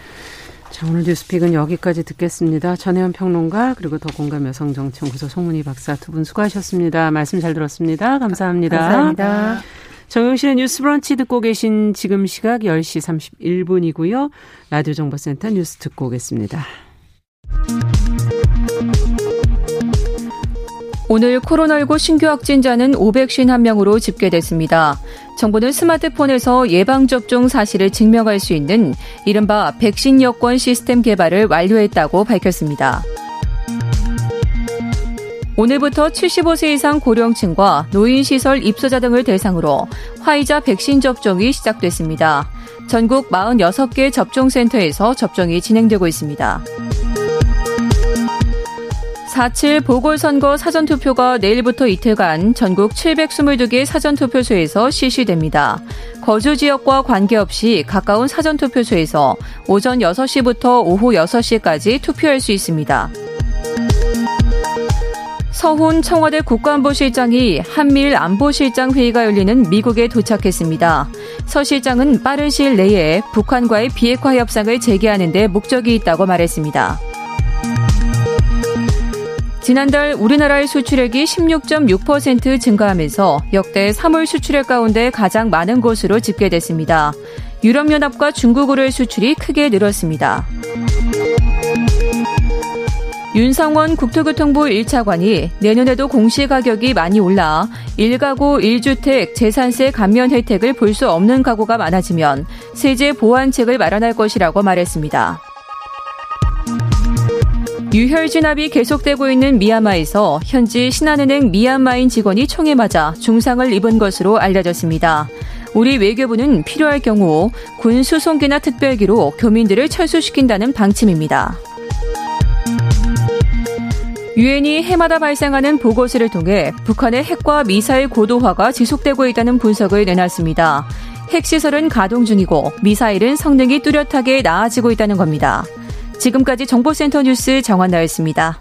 Speaker 2: 자, 오늘 뉴스픽은 여기까지 듣겠습니다. 전혜연 평론가 그리고 더 공감 여성정치연구소 송문희 박사 두 분 수고하셨습니다. 말씀 잘 들었습니다. 감사합니다.
Speaker 3: 감사합니다.
Speaker 2: 정용실의 뉴스 브런치 듣고 계신 지금 시각 10시 31분이고요. 라디오 정보센터 뉴스 듣고 오겠습니다.
Speaker 1: 오늘 코로나19 신규 확진자는 551명으로 집계됐습니다. 정부는 스마트폰에서 예방접종 사실을 증명할 수 있는 이른바 백신 여권 시스템 개발을 완료했다고 밝혔습니다. 오늘부터 75세 이상 고령층과 노인시설 입소자 등을 대상으로 화이자 백신 접종이 시작됐습니다. 전국 46개 접종센터에서 접종이 진행되고 있습니다. 4.7 보궐선거 사전투표가 내일부터 이틀간 전국 722개 사전투표소에서 실시됩니다. 거주 지역과 관계없이 가까운 사전투표소에서 오전 6시부터 오후 6시까지 투표할 수 있습니다. 서훈 청와대 국가안보실장이 한미일 안보실장 회의가 열리는 미국에 도착했습니다. 서 실장은 빠른 시일 내에 북한과의 비핵화 협상을 재개하는 데 목적이 있다고 말했습니다. 지난달 우리나라의 수출액이 16.6% 증가하면서 역대 3월 수출액 가운데 가장 많은 것으로 집계됐습니다. 유럽연합과 중국으로의 수출이 크게 늘었습니다. 윤상원 국토교통부 1차관이 내년에도 공시가격이 많이 올라 1가구 1주택 재산세 감면 혜택을 볼 수 없는 가구가 많아지면 세제 보완책을 마련할 것이라고 말했습니다. 유혈 진압이 계속되고 있는 미얀마에서 현지 신한은행 미얀마인 직원이 총에 맞아 중상을 입은 것으로 알려졌습니다. 우리 외교부는 필요할 경우 군 수송기나 특별기로 교민들을 철수시킨다는 방침입니다. 유엔이 해마다 발생하는 보고서를 통해 북한의 핵과 미사일 고도화가 지속되고 있다는 분석을 내놨습니다. 핵시설은 가동 중이고 미사일은 성능이 뚜렷하게 나아지고 있다는 겁니다. 지금까지 정보센터 뉴스 정한나였습니다.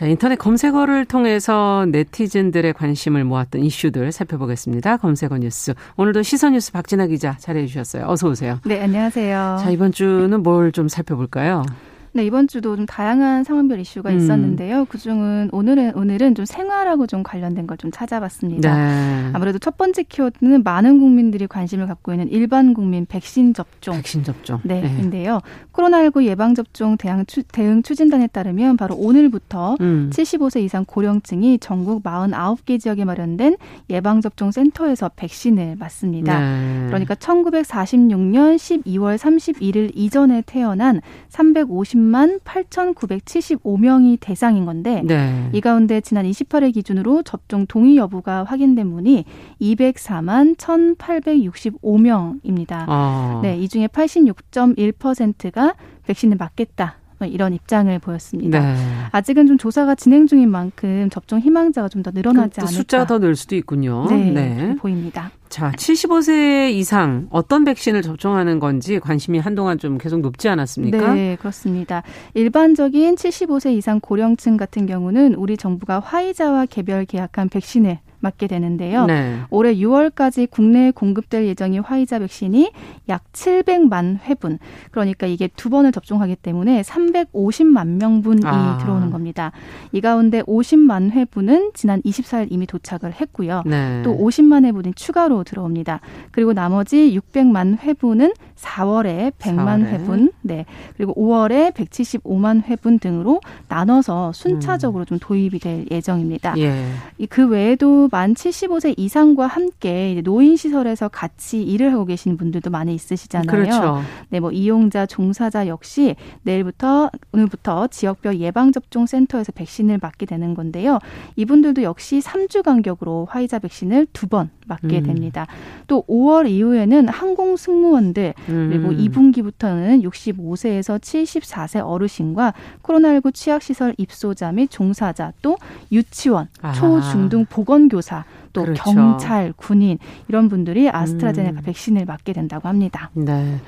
Speaker 2: 자, 인터넷 검색어를 통해서 네티즌들의 관심을 모았던 이슈들 살펴보겠습니다. 검색어 뉴스. 오늘도 시선 뉴스 박진아 기자 자리해 주셨어요. 어서 오세요.
Speaker 5: 네, 안녕하세요.
Speaker 2: 자, 이번 주는 뭘 좀 살펴볼까요?
Speaker 5: 네, 이번 주도 좀 다양한 상황별 이슈가 음. 있었는데요. 그중은 오늘은 오늘은 좀 생활하고 좀 관련된 걸 좀 찾아봤습니다. 네. 아무래도 첫 번째 키워드는 많은 국민들이 관심을 갖고 있는 일반 국민 백신 접종.
Speaker 2: 백신 접종.
Speaker 5: 네, 네. 인데요. 코로나19 예방 접종 대응, 추, 대응 추진단에 따르면 바로 오늘부터 음. 75세 이상 고령층이 전국 49개 지역에 마련된 예방 접종 센터에서 백신을 맞습니다. 네. 그러니까 1946년 12월 31일 이전에 태어난 350 30만 8,975명이 대상인 건데 네. 이 가운데 지난 28일 기준으로 접종 동의 여부가 확인된 분이 204만 1,865명입니다. 아. 네, 이 중에 86.1%가 백신을 맞겠다. 뭐 이런 입장을 보였습니다. 네. 아직은 좀 조사가 진행 중인 만큼 접종 희망자가 좀 더 늘어나지 않을까.
Speaker 2: 숫자가 더 늘 수도 있군요.
Speaker 5: 네, 네. 보입니다.
Speaker 2: 자, 75세 이상 어떤 백신을 접종하는 건지 관심이 한동안 좀 계속 높지 않았습니까?
Speaker 5: 네, 그렇습니다. 일반적인 75세 이상 고령층 같은 경우는 우리 정부가 화이자와 개별 계약한 백신을 맞게 되는데요. 네. 올해 6월까지 국내에 공급될 예정인 화이자 백신이 약 700만 회분. 그러니까 이게 두 번을 접종하기 때문에 350만 명분이 아. 들어오는 겁니다. 이 가운데 50만 회분은 지난 24일 이미 도착을 했고요. 네. 또 50만 회분이 추가로 들어옵니다. 그리고 나머지 600만 회분은 4월에 100만 4월에. 회분, 네. 그리고 5월에 175만 회분 등으로 나눠서 순차적으로 음. 좀 도입이 될 예정입니다. 예. 그 외에도 만 75세 이상과 함께 노인 시설에서 같이 일을 하고 계신 분들도 많이 있으시잖아요.
Speaker 2: 그렇죠.
Speaker 5: 네, 뭐 이용자, 종사자 역시 내일부터 오늘부터 지역별 예방 접종 센터에서 백신을 맞게 되는 건데요. 이분들도 역시 3주 간격으로 화이자 백신을 두번 맞게 음. 됩니다. 또 5월 이후에는 항공 승무원들 그리고 음. 2분기부터는 65세에서 74세 어르신과 코로나19 취약시설 입소자 및 종사자 또 유치원, 아. 초중등 보건교 교사, 또 그렇죠. 경찰, 군인 이런 분들이 아스트라제네카 음. 백신을 맞게 된다고 합니다.
Speaker 2: 네.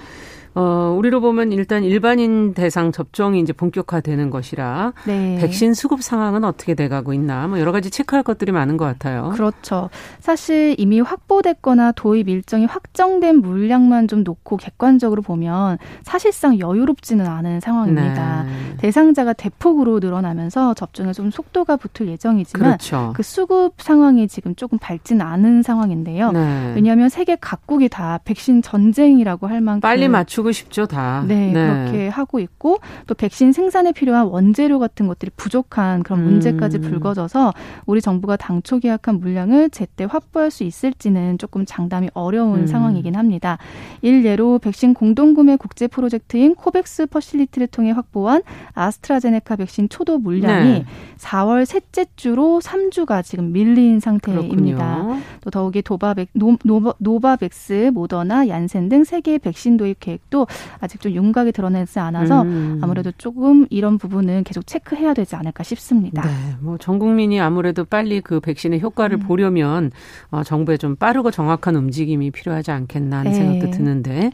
Speaker 2: 어, 우리로 보면 일단 일반인 대상 접종이 이제 본격화되는 것이라 네. 백신 수급 상황은 어떻게 돼가고 있나 뭐 여러 가지 체크할 것들이 많은 것 같아요.
Speaker 5: 그렇죠. 사실 이미 확보됐거나 도입 일정이 확정된 물량만 좀 놓고 객관적으로 보면 사실상 여유롭지는 않은 상황입니다. 네. 대상자가 대폭으로 늘어나면서 접종에 좀 속도가 붙을 예정이지만 그렇죠. 그 수급 상황이 지금 조금 밝지는 않은 상황인데요. 네. 왜냐하면 세계 각국이 다 백신 전쟁이라고 할 만큼
Speaker 2: 빨리 맞추 맞추고 싶죠, 다.
Speaker 5: 네, 네, 그렇게 하고 있고 또 백신 생산에 필요한 원재료 같은 것들이 부족한 그런 문제까지 음. 불거져서 우리 정부가 당초 계약한 물량을 제때 확보할 수 있을지는 조금 장담이 어려운 음. 상황이긴 합니다. 일예로 백신 공동구매 국제 프로젝트인 COVAX Facility를 통해 확보한 아스트라제네카 백신 초도 물량이 네. 4월 셋째 주로 3주가 지금 밀린 상태입니다. 그렇군요. 또 더욱이 도바백, 노, 노바, 노바백스, 모더나, 얀센 등 세 개의 백신 도입 계획 도 아직 좀 윤곽이 드러나지 않아서 음. 아무래도 조금 이런 부분은 계속 체크해야 되지 않을까 싶습니다.
Speaker 2: 네, 뭐 전 국민이 아무래도 빨리 그 백신의 효과를 음. 보려면 어, 정부의 좀 빠르고 정확한 움직임이 필요하지 않겠나 하는 네. 생각도 드는데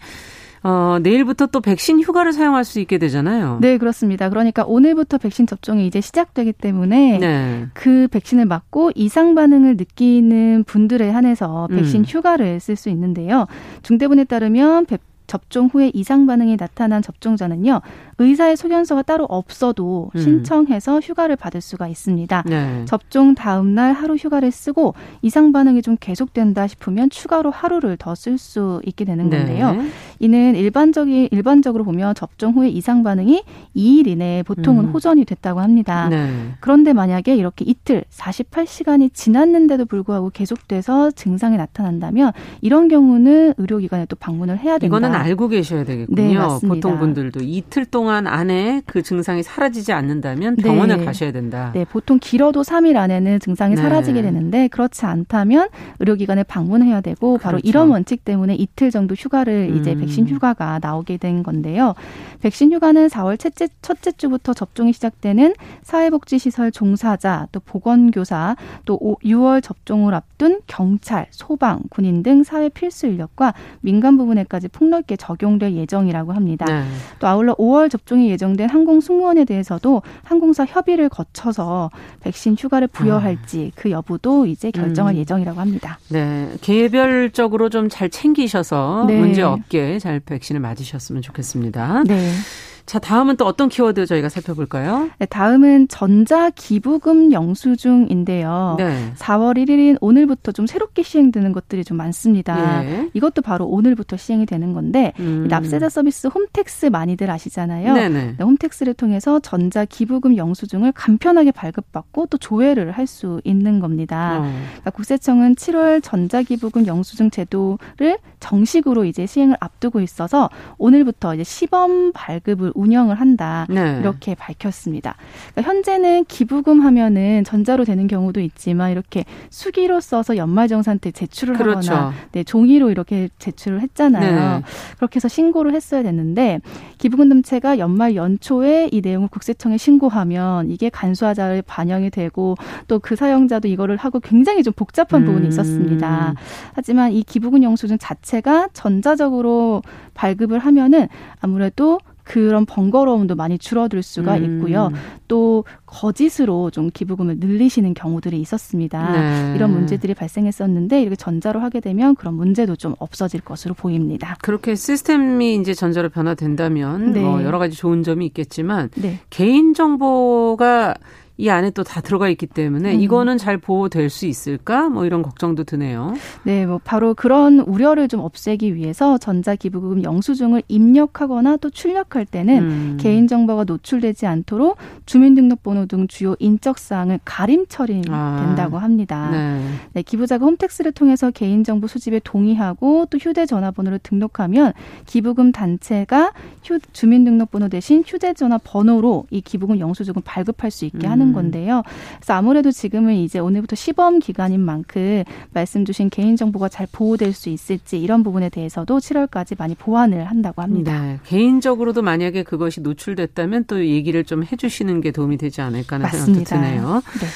Speaker 2: 어, 내일부터 또 백신 휴가를 사용할 수 있게 되잖아요.
Speaker 5: 네, 그렇습니다. 그러니까 오늘부터 백신 접종이 이제 시작되기 때문에 네. 그 백신을 맞고 이상 반응을 느끼는 분들에 한해서 백신 음. 휴가를 쓸 수 있는데요. 중대본에 따르면 접종 후에 이상 반응이 나타난 접종자는요. 의사의 소견서가 따로 없어도 음. 신청해서 휴가를 받을 수가 있습니다. 네. 접종 다음 날 하루 휴가를 쓰고 이상 반응이 좀 계속된다 싶으면 추가로 하루를 더 쓸 수 있게 되는 네. 건데요. 네. 이는 일반적인 일반적으로 보면 접종 후에 이상 반응이 2일 이내에 보통은 음. 호전이 됐다고 합니다. 네. 그런데 만약에 이렇게 이틀 48시간이 지났는데도 불구하고 계속돼서 증상이 나타난다면 이런 경우는 의료기관에 또 방문을 해야 된다.
Speaker 2: 이거는 알고 계셔야 되겠군요. 네, 보통 분들도 이틀 동안 안에 그 증상이 사라지지 않는다면 네. 병원을 네. 가셔야 된다.
Speaker 5: 네, 보통 길어도 3일 안에는 증상이 네. 사라지게 되는데 그렇지 않다면 의료기관에 방문해야 되고 그렇죠. 바로 이런 원칙 때문에 이틀 정도 휴가를 음. 이제 백신 휴가가 나오게 된 건데요. 백신 휴가는 4월 첫째, 첫째 주부터 접종이 시작되는 사회복지시설 종사자, 또 보건교사, 또 6월 접종을 앞둔 경찰, 소방, 군인 등 사회 필수 인력과 민간 부분에까지 폭넓 게 쉽게 적용될 예정이라고 합니다. 네. 또 아울러 5월 접종이 예정된 항공 승무원에 대해서도 항공사 협의를 거쳐서 백신 휴가를 부여할지 그 여부도 이제 결정할 음. 예정이라고 합니다.
Speaker 2: 네, 개별적으로 좀 잘 챙기셔서 네. 문제 없게 잘 백신을 맞으셨으면 좋겠습니다. 네. 자, 다음은 또 어떤 키워드 저희가 살펴볼까요?
Speaker 5: 네, 다음은 전자기부금 영수증인데요. 네. 4월 1일인 오늘부터 좀 새롭게 시행되는 것들이 좀 많습니다. 예. 이것도 바로 오늘부터 시행이 되는 건데 음. 납세자 서비스 홈택스 많이들 아시잖아요. 네네. 네, 홈택스를 통해서 전자기부금 영수증을 간편하게 발급받고 또 조회를 할 수 있는 겁니다. 어. 그러니까 국세청은 7월 전자기부금 영수증 제도를 정식으로 이제 시행을 앞두고 있어서 오늘부터 이제 시범 발급을 운영을 한다. 네. 이렇게 밝혔습니다. 그러니까 현재는 기부금 하면은 전자로 되는 경우도 있지만 이렇게 수기로 써서 연말정산 때 제출을 그렇죠. 하거나 네, 종이로 이렇게 제출을 했잖아요. 네. 그렇게 해서 신고를 했어야 됐는데 기부금 납체가 연말 연초에 이 내용을 국세청에 신고하면 이게 간수화자에 반영이 되고 또 그 사용자도 이거를 하고 굉장히 좀 복잡한 음. 부분이 있었습니다. 하지만 이 기부금 영수증 자체가 전자적으로 발급을 하면은 아무래도 그런 번거로움도 많이 줄어들 수가 음. 있고요. 또 거짓으로 좀 기부금을 늘리시는 경우들이 있었습니다. 네. 이런 문제들이 발생했었는데 이렇게 전자로 하게 되면 그런 문제도 좀 없어질 것으로 보입니다.
Speaker 2: 그렇게 시스템이 이제 전자로 변화된다면 네. 뭐 여러 가지 좋은 점이 있겠지만 네. 개인 정보가 이 안에 또 다 들어가 있기 때문에 음. 이거는 잘 보호될 수 있을까? 뭐 이런 걱정도 드네요.
Speaker 5: 네, 뭐 바로 그런 우려를 좀 없애기 위해서 전자기부금 영수증을 입력하거나 또 출력할 때는 음. 개인정보가 노출되지 않도록 주민등록번호 등 주요 인적 사항을 가림 처리된다고 아. 합니다. 네. 네, 기부자가 홈택스를 통해서 개인정보 수집에 동의하고 또 휴대전화번호를 등록하면 기부금 단체가 휴, 주민등록번호 대신 휴대전화 번호로 이 기부금 영수증을 발급할 수 있게 음. 하는 하는 음. 건데요. 그래서 아무래도 지금은 이제 오늘부터 시범 기간인 만큼 말씀 주신 개인정보가 잘 보호될 수 있을지 이런 부분에 대해서도 7월까지 많이 보완을 한다고 합니다. 네.
Speaker 2: 개인적으로도 만약에 그것이 노출됐다면 또 얘기를 좀 해주시는 게 도움이 되지 않을까 하는 맞습니다. 생각도 드네요. 네.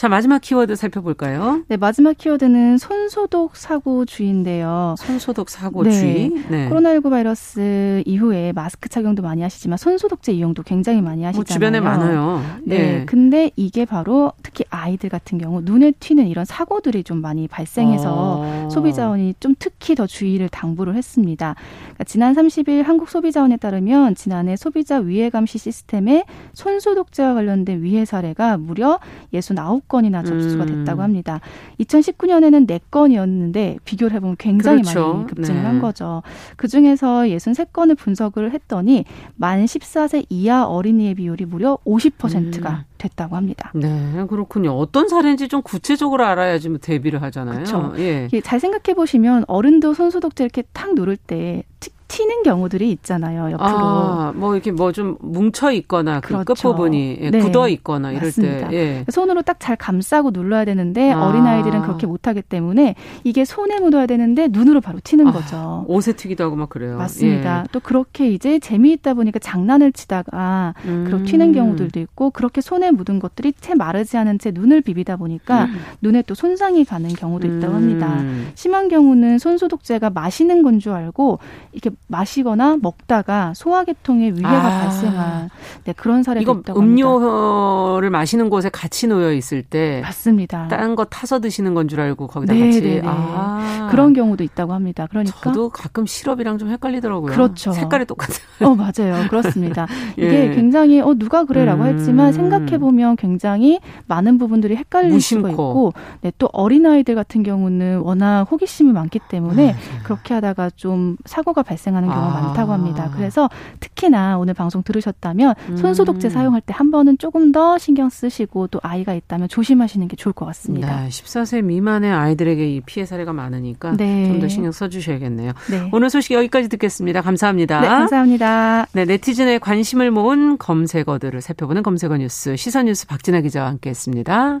Speaker 2: 자, 마지막 키워드 살펴볼까요?
Speaker 5: 네, 마지막 키워드는 손소독 사고 주의인데요.
Speaker 2: 손소독 사고주의?
Speaker 5: 네. 네. 코로나19 바이러스 이후에 마스크 착용도 많이 하시지만 손소독제 이용도 굉장히 많이 하시잖아요. 뭐
Speaker 2: 주변에 많아요.
Speaker 5: 네. 네. 근데 이게 바로 특히 아이들 같은 경우 눈에 튀는 이런 사고들이 좀 많이 발생해서 어. 소비자원이 좀 특히 더 주의를 당부를 했습니다. 그러니까 지난 30일 한국 소비자원에 따르면 지난해 소비자 위해 감시 시스템에 손소독제와 관련된 위해 사례가 무려 69 건이나 접수가 음. 됐다고 합니다. 2019년에는 4건이었는데 비교를 해보면 굉장히 그렇죠. 많이 급증을 네. 한 거죠. 그중에서 63건을 분석을 했더니 만 14세 이하 어린이의 비율이 무려 50%가 음. 됐다고 합니다.
Speaker 2: 네, 그렇군요. 어떤 사례인지 좀 구체적으로 알아야지 뭐 대비를 하잖아요.
Speaker 5: 그렇죠. 예. 잘 생각해 보시면 어른도 손소독제 이렇게 탁 누를 때 튀는 경우들이 있잖아요. 옆으로. 아,
Speaker 2: 뭐 이렇게 뭐 좀 뭉쳐 있거나 그 그렇죠. 끝부분이 예, 네. 굳어 있거나 이럴 맞습니다. 때 예.
Speaker 5: 손으로 딱 잘 감싸고 눌러야 되는데 아. 어린 아이들은 그렇게 못 하기 때문에 이게 손에 묻어야 되는데 눈으로 바로 튀는 아, 거죠.
Speaker 2: 옷에 튀기도 하고 막 그래요.
Speaker 5: 맞습니다. 예. 또 그렇게 이제 재미있다 보니까 장난을 치다가 음. 그렇게 튀는 경우들도 있고 그렇게 손에 묻은 것들이 채 마르지 않은 채 눈을 비비다 보니까 음. 눈에 또 손상이 가는 경우도 있다고 합니다. 음. 심한 경우는 손 소독제가 마시는 건 줄 알고 이렇게 마시거나 먹다가 소화계통에 위해가 아. 발생한 네, 그런 사례가 있다고
Speaker 2: 음료를 합니다. 마시는 곳에 같이 놓여 있을 때
Speaker 5: 맞습니다.
Speaker 2: 다른 거 타서 드시는 건 줄 알고 거기다 네, 같이 네, 네.
Speaker 5: 아. 그런 경우도 있다고 합니다. 그러니까
Speaker 2: 저도 가끔 시럽이랑 좀 헷갈리더라고요.
Speaker 5: 그렇죠.
Speaker 2: 색깔이 똑같아요.
Speaker 5: 어 맞아요. 그렇습니다. 예. 이게 굉장히 어 누가 그래라고 음. 했지만 생각해 보면 굉장히 많은 부분들이 헷갈릴 무심코. 수가 있고 네, 또 어린 아이들 같은 경우는 워낙 호기심이 많기 때문에 아, 그렇게 하다가 좀 사고가 발생 하는 경우가 아. 많다고 합니다. 그래서 특히나 오늘 방송 들으셨다면 음. 손소독제 사용할 때 한 번은 조금 더 신경 쓰시고 또 아이가 있다면 조심하시는 게 좋을 것 같습니다.
Speaker 2: 네, 14세 미만의 아이들에게 이 피해 사례가 많으니까 네. 좀더 신경 써주셔야겠네요. 네. 오늘 소식 여기까지 듣겠습니다. 감사합니다.
Speaker 5: 네, 감사합니다.
Speaker 2: 네, 네티즌의 관심을 모은 검색어들을 살펴보는 검색어 뉴스 시선 뉴스 박진아 기자와 함께했습니다.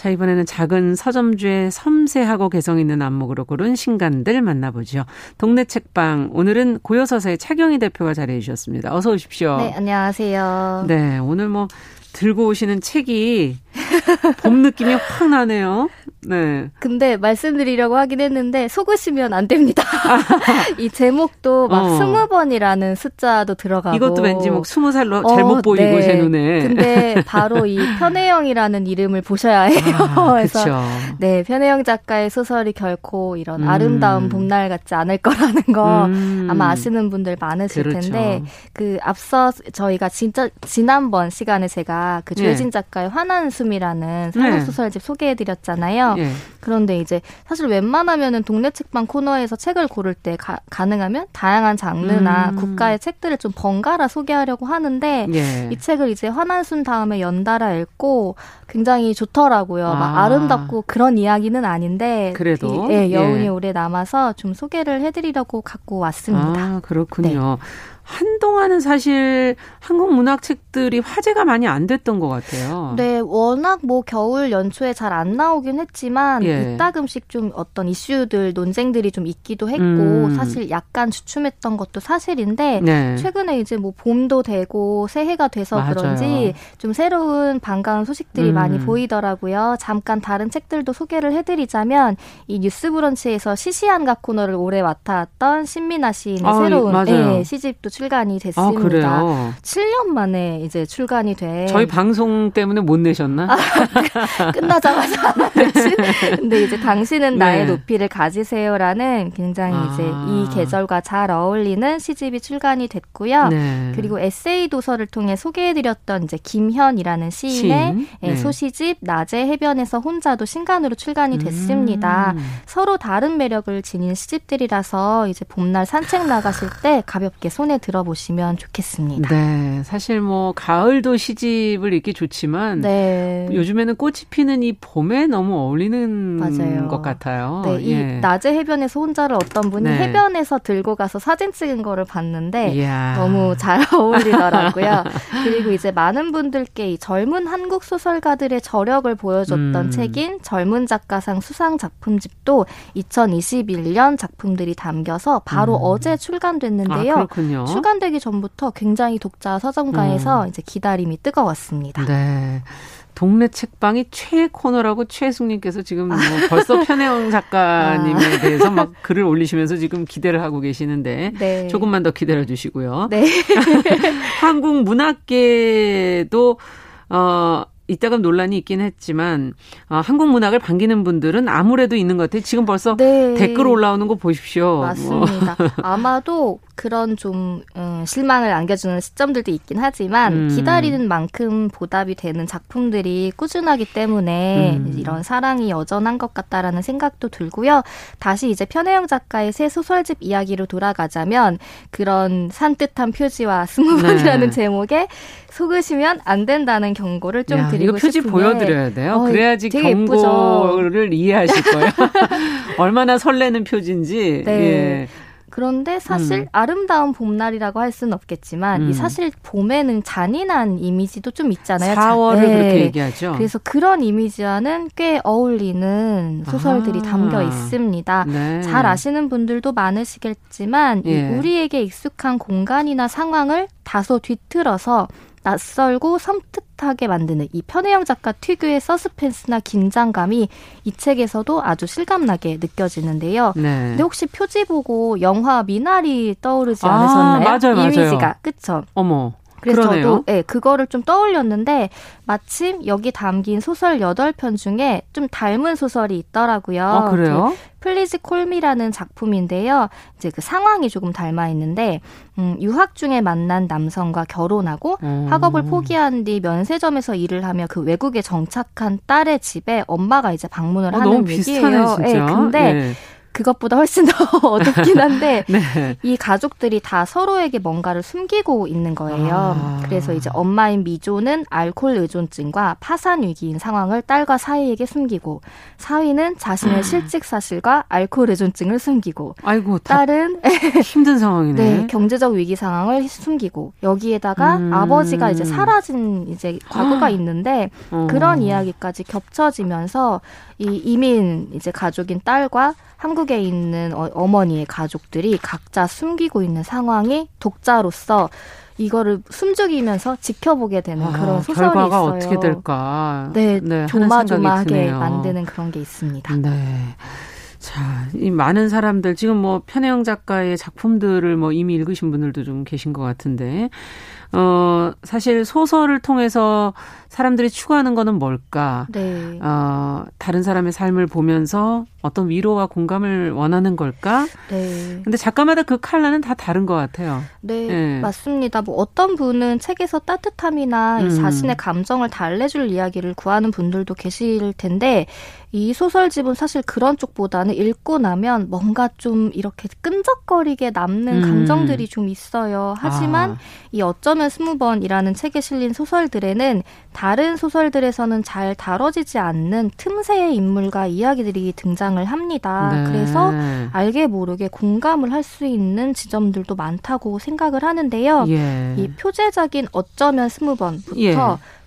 Speaker 2: 자, 이번에는 작은 서점주의 섬세하고 개성 있는 안목으로 고른 신간들 만나보죠. 동네 책방. 오늘은 고요서사의 차경희 대표가 자리해 주셨습니다. 어서 오십시오.
Speaker 6: 네, 안녕하세요.
Speaker 2: 네, 오늘 뭐 들고 오시는 책이 봄 느낌이 확 나네요.
Speaker 6: 네. 근데 말씀드리려고 하긴 했는데 속으시면 안 됩니다. 이 제목도 막 어. 스무 어. 번이라는 숫자도 들어가고
Speaker 2: 이것도 왠지 뭐 스무 살로 어, 잘못 보이고 네. 제 눈에.
Speaker 6: 근데 바로 이 편혜영이라는 이름을 보셔야 해요. 아, 그래서 네 편혜영 작가의 소설이 결코 이런 음. 아름다운 봄날 같지 않을 거라는 거 음. 아마 아시는 분들 많으실 그렇죠. 텐데 그 앞서 저희가 진짜 지난번 시간에 제가 그 조혜진 네. 작가의 화난 숨이라는 네. 소설집 소개해드렸잖아요. 예. 그런데 이제 사실 웬만하면은 동네 책방 코너에서 책을 고를 때 가, 능하면 다양한 장르나 음. 국가의 책들을 좀 번갈아 소개하려고 하는데 예. 이 책을 이제 화난순 다음에 연달아 읽고 굉장히 좋더라고요. 아. 막 아름답고 그런 이야기는 아닌데
Speaker 2: 그래도
Speaker 6: 이, 예, 여운이 예. 오래 남아서 좀 소개를 해드리려고 갖고 왔습니다.
Speaker 2: 아, 그렇군요. 네. 한동안은 사실 한국 문학 책들이 화제가 많이 안 됐던 것 같아요.
Speaker 6: 네, 워낙 뭐 겨울 연초에 잘 안 나오긴 했지만 예. 이따금씩 좀 어떤 이슈들 논쟁들이 좀 있기도 했고 음. 사실 약간 주춤했던 것도 사실인데 네. 최근에 이제 뭐 봄도 되고 새해가 돼서 맞아요. 그런지 좀 새로운 반가운 소식들이 음. 많이 보이더라고요. 잠깐 다른 책들도 소개를 해드리자면 이 뉴스브런치에서 시시한가 코너를 오래 맡아왔던 신민아 시인의 아, 새로운 네, 시집도 출간이 됐습니다. 아, 그래요? 7년 만에 이제 출간이 돼.
Speaker 2: 저희 방송 때문에 못 내셨나?
Speaker 6: 아, 끝나자마자 냈지. 근데 이제 당신은 나의 네. 높이를 가지세요라는 굉장히 아. 이제 이 계절과 잘 어울리는 시집이 출간이 됐고요. 네. 그리고 에세이 도서를 통해 소개해드렸던 이제 김현이라는 시인의 시인? 예, 네. 소시집 낮의 해변에서 혼자도 신간으로 출간이 됐습니다. 음. 서로 다른 매력을 지닌 시집들이라서 이제 봄날 산책 나가실 때 가볍게 손에 들 들어보시면 좋겠습니다.
Speaker 2: 네. 사실 뭐 가을도 시집을 읽기 좋지만 네. 요즘에는 꽃이 피는 이 봄에 너무 어울리는 맞아요. 것 같아요.
Speaker 6: 네. 이 예. 낮에 해변에서 혼자를 어떤 분이 네. 해변에서 들고 가서 사진 찍은 거를 봤는데 이야. 너무 잘 어울리더라고요. 그리고 이제 많은 분들께 이 젊은 한국 소설가들의 저력을 보여줬던 음. 책인 젊은 작가상 수상 작품집도 2021년 작품들이 담겨서 바로 음. 어제 출간됐는데요. 아,
Speaker 2: 그렇군요.
Speaker 6: 출간되기 전부터 굉장히 독자 서점가에서 음. 이제 기다림이 뜨거웠습니다.
Speaker 2: 네. 동네 책방이 최애 코너라고 최승님께서 지금 뭐 벌써 편혜영 작가님에 아. 대해서 막 글을 올리시면서 지금 기대를 하고 계시는데 네. 조금만 더 기다려 주시고요. 네. 한국 문학계도 어 이따가 논란이 있긴 했지만 어, 한국 문학을 반기는 분들은 아무래도 있는 것 같아요. 지금 벌써 네. 댓글 올라오는 거 보십시오.
Speaker 6: 맞습니다. 뭐. 아마도 그런 좀 음, 실망을 안겨주는 시점들도 있긴 하지만 음. 기다리는 만큼 보답이 되는 작품들이 꾸준하기 때문에 음. 이런 사랑이 여전한 것 같다라는 생각도 들고요. 다시 이제 편혜영 작가의 새 소설집 이야기로 돌아가자면 그런 산뜻한 표지와 스무번이라는 네. 제목에 속으시면 안 된다는 경고를 좀 야, 드리고
Speaker 2: 이거 표지
Speaker 6: 싶은데.
Speaker 2: 보여드려야 돼요. 어, 그래야지 경고를 예쁘죠? 이해하실 거예요. 얼마나 설레는 표지인지. 네. 예.
Speaker 6: 그런데 사실 음. 아름다운 봄날이라고 할 수는 없겠지만 음. 이 사실 봄에는 잔인한 이미지도 좀 있잖아요.
Speaker 2: 4월을 네. 그렇게 얘기하죠.
Speaker 6: 그래서 그런 이미지와는 꽤 어울리는 소설들이 아. 담겨 있습니다. 네. 잘 아시는 분들도 많으시겠지만 예. 우리에게 익숙한 공간이나 상황을 다소 뒤틀어서 낯설고 섬뜩하게 만드는 이 편혜영 작가 특유의 서스펜스나 긴장감이 이 책에서도 아주 실감나게 느껴지는데요. 네. 근데 혹시 표지 보고 영화 미나리 떠오르지 아, 않으셨나요?
Speaker 2: 맞아요, 맞아요.
Speaker 6: 이미지가 그쵸?
Speaker 2: 어머.
Speaker 6: 그래서
Speaker 2: 그러네요.
Speaker 6: 저도 네, 그거를 좀 떠올렸는데 마침 여기 담긴 소설 8편 중에 좀 닮은 소설이 있더라고요.
Speaker 2: 아, 그래요?
Speaker 6: Please Call Me라는 작품인데요. 이제 그 상황이 조금 닮아 있는데 음, 유학 중에 만난 남성과 결혼하고 음. 학업을 포기한 뒤 면세점에서 일을 하며 그 외국에 정착한 딸의 집에 엄마가 이제 방문을
Speaker 2: 어,
Speaker 6: 하는
Speaker 2: 너무 얘기예요. 비슷하네, 진짜. 네,
Speaker 6: 근데 네. 그것보다 훨씬 더 어둡긴 한데 네. 이 가족들이 다 서로에게 뭔가를 숨기고 있는 거예요. 아. 그래서 이제 엄마인 미조는 알코올 의존증과 파산 위기인 상황을 딸과 사위에게 숨기고 사위는 자신의 음. 실직 사실과 알코올 의존증을 숨기고
Speaker 2: 아이고
Speaker 6: 딸은
Speaker 2: 힘든 상황이네.
Speaker 6: 네, 경제적 위기 상황을 숨기고 여기에다가 음. 아버지가 이제 사라진 이제 과거가 있는데 어. 그런 이야기까지 겹쳐지면서 이 이민 이제 가족인 딸과 한국에 있는 어, 어머니의 가족들이 각자 숨기고 있는 상황이 독자로서 이거를 숨죽이면서 지켜보게 되는 아, 그런 소설이
Speaker 2: 결과가
Speaker 6: 있어요.
Speaker 2: 어떻게 될까?
Speaker 6: 네, 네 조마조마하게 만드는 그런 게 있습니다.
Speaker 2: 네. 자, 이 많은 사람들 지금 뭐 편혜영 작가의 작품들을 뭐 이미 읽으신 분들도 좀 계신 것 같은데 어, 사실 소설을 통해서 사람들이 추구하는 거는 뭘까? 네. 어, 다른 사람의 삶을 보면서 어떤 위로와 공감을 원하는 걸까? 네. 근데 작가마다 그 칼라는 다 다른 것 같아요.
Speaker 6: 네, 네. 맞습니다. 뭐 어떤 분은 책에서 따뜻함이나 음. 자신의 감정을 달래줄 이야기를 구하는 분들도 계실 텐데 이 소설집은 사실 그런 쪽보다는 읽고 나면 뭔가 좀 이렇게 끈적거리게 남는 음. 감정들이 좀 있어요. 하지만 아. 이 어쩌면 스무 번이라는 책에 실린 소설들에는 다른 소설들에서는 잘 다뤄지지 않는 틈새의 인물과 이야기들이 등장을 합니다. 네. 그래서 알게 모르게 공감을 할 수 있는 지점들도 많다고 생각을 하는데요. 예. 이 표제적인 어쩌면 스무 번부터 예.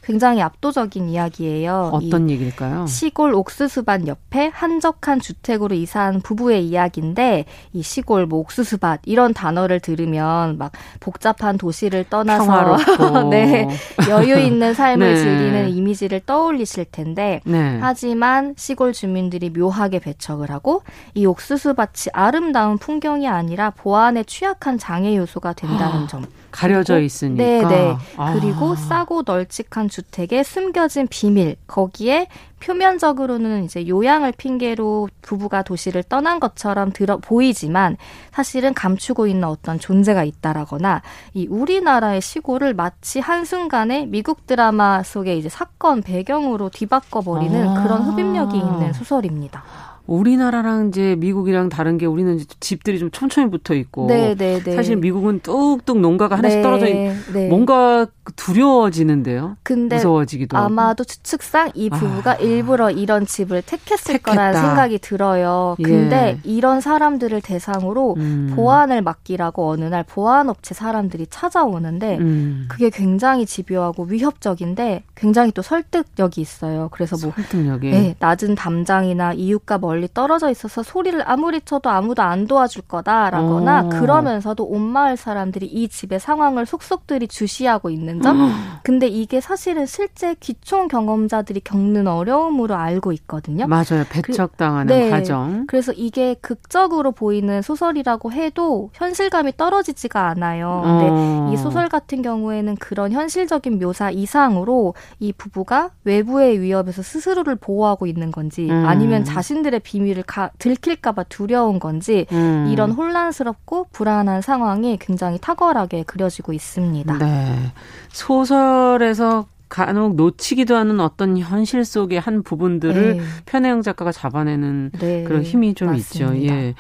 Speaker 6: 굉장히 압도적인 이야기예요.
Speaker 2: 어떤 얘기일까요?
Speaker 6: 시골 옥수수밭 옆에 한적한 주택으로 이사한 부부의 이야기인데 이 시골 뭐 옥수수밭 이런 단어를 들으면 막 복잡한 도시를 떠나서 네 여유 있는 삶을 네. 즐기는 이미지를 떠올리실 텐데 네. 하지만 시골 주민들이 묘하게 배척을 하고 이 옥수수밭이 아름다운 풍경이 아니라 보안에 취약한 장애 요소가 된다는 점.
Speaker 2: 가려져 있으니까.
Speaker 6: 네, 네. 아. 그리고 싸고 널찍한 주택에 숨겨진 비밀. 거기에 표면적으로는 이제 요양을 핑계로 부부가 도시를 떠난 것처럼 들어 보이지만 사실은 감추고 있는 어떤 존재가 있다라거나 이 우리나라의 시골을 마치 한순간에 미국 드라마 속의 이제 사건 배경으로 뒤바꿔 버리는 아. 그런 흡입력이 있는 소설입니다.
Speaker 2: 우리나라랑 이제 미국이랑 다른 게 우리는 집들이 좀 촘촘히 붙어 있고 네, 네, 네. 사실 미국은 뚝뚝 농가가 하나씩 네, 떨어져 있 네. 뭔가 두려워지는데요. 근데 무서워지기도
Speaker 6: 아마도 추측상 이 부부가 아. 일부러 이런 집을 택했을 택했다. 거라는 생각이 들어요. 근데 예. 이런 사람들을 대상으로 음. 보안을 맡기라고 어느 날 보안 업체 사람들이 찾아오는데 음. 그게 굉장히 집요하고 위협적인데 굉장히 또 설득력이 있어요. 그래서 뭐 설득력이. 네, 낮은 담장이나 이웃과 멀 멀리 떨어져 있어서 소리를 아무리 쳐도 아무도 안 도와줄 거다라거나 오. 그러면서도 온 마을 사람들이 이 집의 상황을 속속들이 주시하고 있는 점. 음. 근데 이게 사실은 실제 기총 경험자들이 겪는 어려움으로 알고 있거든요.
Speaker 2: 맞아요. 배척당하는 그, 네. 과정.
Speaker 6: 그래서 이게 극적으로 보이는 소설이라고 해도 현실감이 떨어지지가 않아요. 근데 어. 이 소설 같은 경우에는 그런 현실적인 묘사 이상으로 이 부부가 외부의 위협에서 스스로를 보호하고 있는 건지 음. 아니면 자신들의 비밀을 가, 들킬까봐 두려운 건지 음. 이런 혼란스럽고 불안한 상황이 굉장히 탁월하게 그려지고 있습니다.
Speaker 2: 네. 소설에서 간혹 놓치기도 하는 어떤 현실 속의 한 부분들을 네. 편혜영 작가가 잡아내는 네. 그런 힘이 좀 맞습니다. 있죠. 예. 네.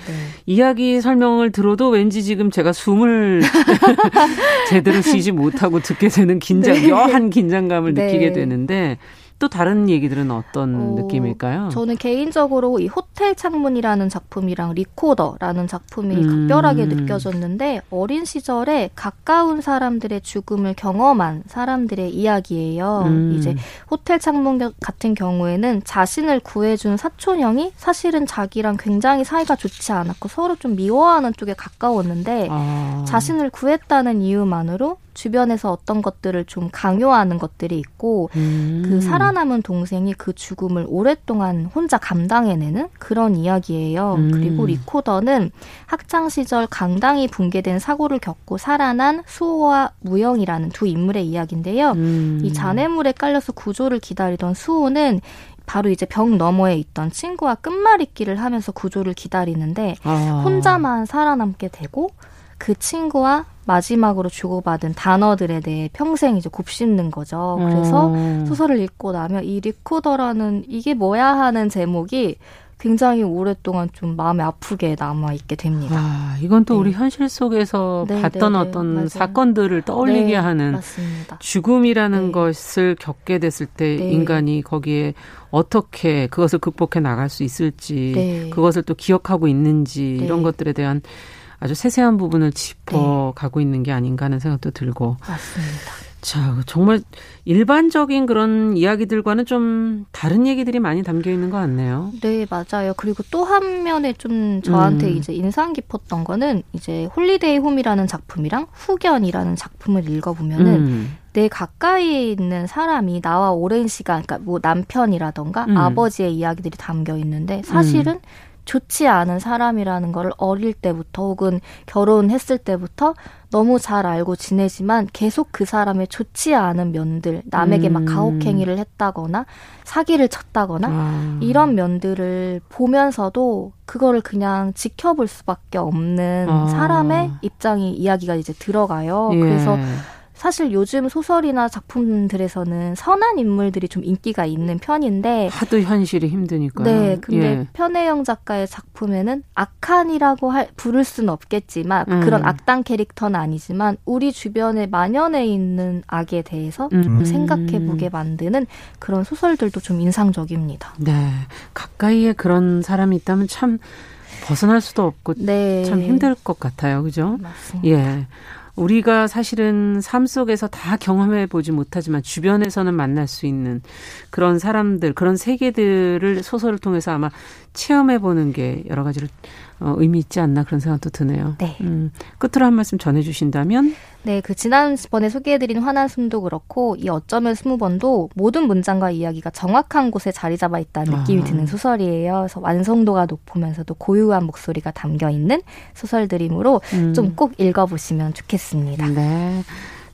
Speaker 2: 이야기 설명을 들어도 왠지 지금 제가 숨을 제대로 쉬지 못하고 듣게 되는 긴장, 네. 묘한 긴장감을 느끼게 네. 되는데 또 다른 얘기들은 어떤 어, 느낌일까요?
Speaker 6: 저는 개인적으로 이 호텔 창문이라는 작품이랑 리코더라는 작품이 음. 각별하게 느껴졌는데 어린 시절에 가까운 사람들의 죽음을 경험한 사람들의 이야기예요. 음. 이제 호텔 창문 같은 경우에는 자신을 구해준 사촌 형이 사실은 자기랑 굉장히 사이가 좋지 않았고 서로 좀 미워하는 쪽에 가까웠는데 아. 자신을 구했다는 이유만으로 주변에서 어떤 것들을 좀 강요하는 것들이 있고 음. 그 살아남은 동생이 그 죽음을 오랫동안 혼자 감당해내는 그런 이야기예요. 음. 그리고 리코더는 학창 시절 강당이 붕괴된 사고를 겪고 살아난 수호와 무영이라는 두 인물의 이야기인데요. 음. 이 잔해물에 깔려서 구조를 기다리던 수호는 바로 이제 벽 너머에 있던 친구와 끝말잇기를 하면서 구조를 기다리는데 아. 혼자만 살아남게 되고 그 친구와 마지막으로 주고받은 단어들에 대해 평생 이제 곱씹는 거죠. 그래서 음. 소설을 읽고 나면 이 리코더라는 이게 뭐야 하는 제목이 굉장히 오랫동안 좀 마음에 아프게 남아 있게 됩니다.
Speaker 2: 아, 이건 또 네. 우리 현실 속에서 네, 봤던 네, 네. 어떤 맞아요. 사건들을 떠올리게 네, 하는 맞습니다. 죽음이라는 네. 것을 겪게 됐을 때 인간이 거기에 어떻게 그것을 극복해 나갈 수 있을지 그것을 또 기억하고 있는지 이런 것들에 대한 아주 세세한 부분을 짚어가고 네. 있는 게 아닌가 하는 생각도 들고.
Speaker 6: 맞습니다.
Speaker 2: 자, 정말 일반적인 그런 이야기들과는 좀 다른 얘기들이 많이 담겨 있는 것 같네요.
Speaker 6: 네, 맞아요. 그리고 또 한 면에 좀 저한테 음. 이제 인상 깊었던 거는 이제 Holiday Home이라는 작품이랑 후견이라는 작품을 읽어보면은 음. 내 가까이에 있는 사람이 나와 오랜 시간, 그러니까 뭐 남편이라던가 음. 아버지의 이야기들이 담겨 있는데 사실은 음. 좋지 않은 사람이라는 걸 어릴 때부터 혹은 결혼했을 때부터 너무 잘 알고 지내지만 계속 그 사람의 좋지 않은 면들, 남에게 음. 막 가혹행위를 했다거나 사기를 쳤다거나 아. 이런 면들을 보면서도 그거를 그냥 지켜볼 수밖에 없는 아. 사람의 입장이 이야기가 이제 들어가요. 예. 그래서 사실 요즘 소설이나 작품들에서는 선한 인물들이 좀 인기가 있는 편인데
Speaker 2: 하도 현실이 힘드니까.
Speaker 6: 네, 근데 예. 편혜영 작가의 작품에는 악한이라고 할, 부를 수는 없겠지만 음. 그런 악당 캐릭터는 아니지만 우리 주변에 만연해 있는 악에 대해서 음. 생각해 보게 만드는 그런 소설들도 좀 인상적입니다.
Speaker 2: 네, 가까이에 그런 사람이 있다면 참 벗어날 수도 없고 네. 참 힘들 것 같아요, 그죠?
Speaker 6: 맞습니다.
Speaker 2: 예. 우리가 사실은 삶 속에서 다 경험해 보지 못하지만 주변에서는 만날 수 있는 그런 사람들, 그런 세계들을 소설을 통해서 아마 체험해 보는 게 여러 가지로 어, 의미 있지 않나 그런 생각도 드네요.
Speaker 6: 네.
Speaker 2: 음, 끝으로 한 말씀 전해주신다면?
Speaker 6: 네, 그 지난번에 소개해드린 화난 숨도 그렇고 이 어쩌면 스무 번도 모든 문장과 이야기가 정확한 곳에 자리 잡아 있다는 느낌이 아. 드는 소설이에요. 그래서 완성도가 높으면서도 고유한 목소리가 담겨 있는 소설들이므로 음. 좀꼭 읽어보시면 좋겠습니다.
Speaker 2: 네.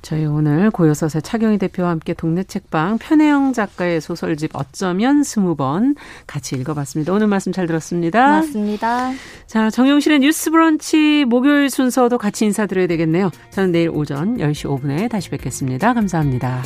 Speaker 2: 저희 오늘 고요서세 차경희 대표와 함께 동네 책방 편혜영 작가의 소설집 어쩌면 스무 번 같이 읽어봤습니다. 오늘 말씀 잘 들었습니다.
Speaker 6: 고맙습니다.
Speaker 2: 자, 정용실의 뉴스 브런치 목요일 순서도 같이 인사드려야 되겠네요. 저는 내일 오전 10시 5분에 다시 뵙겠습니다. 감사합니다.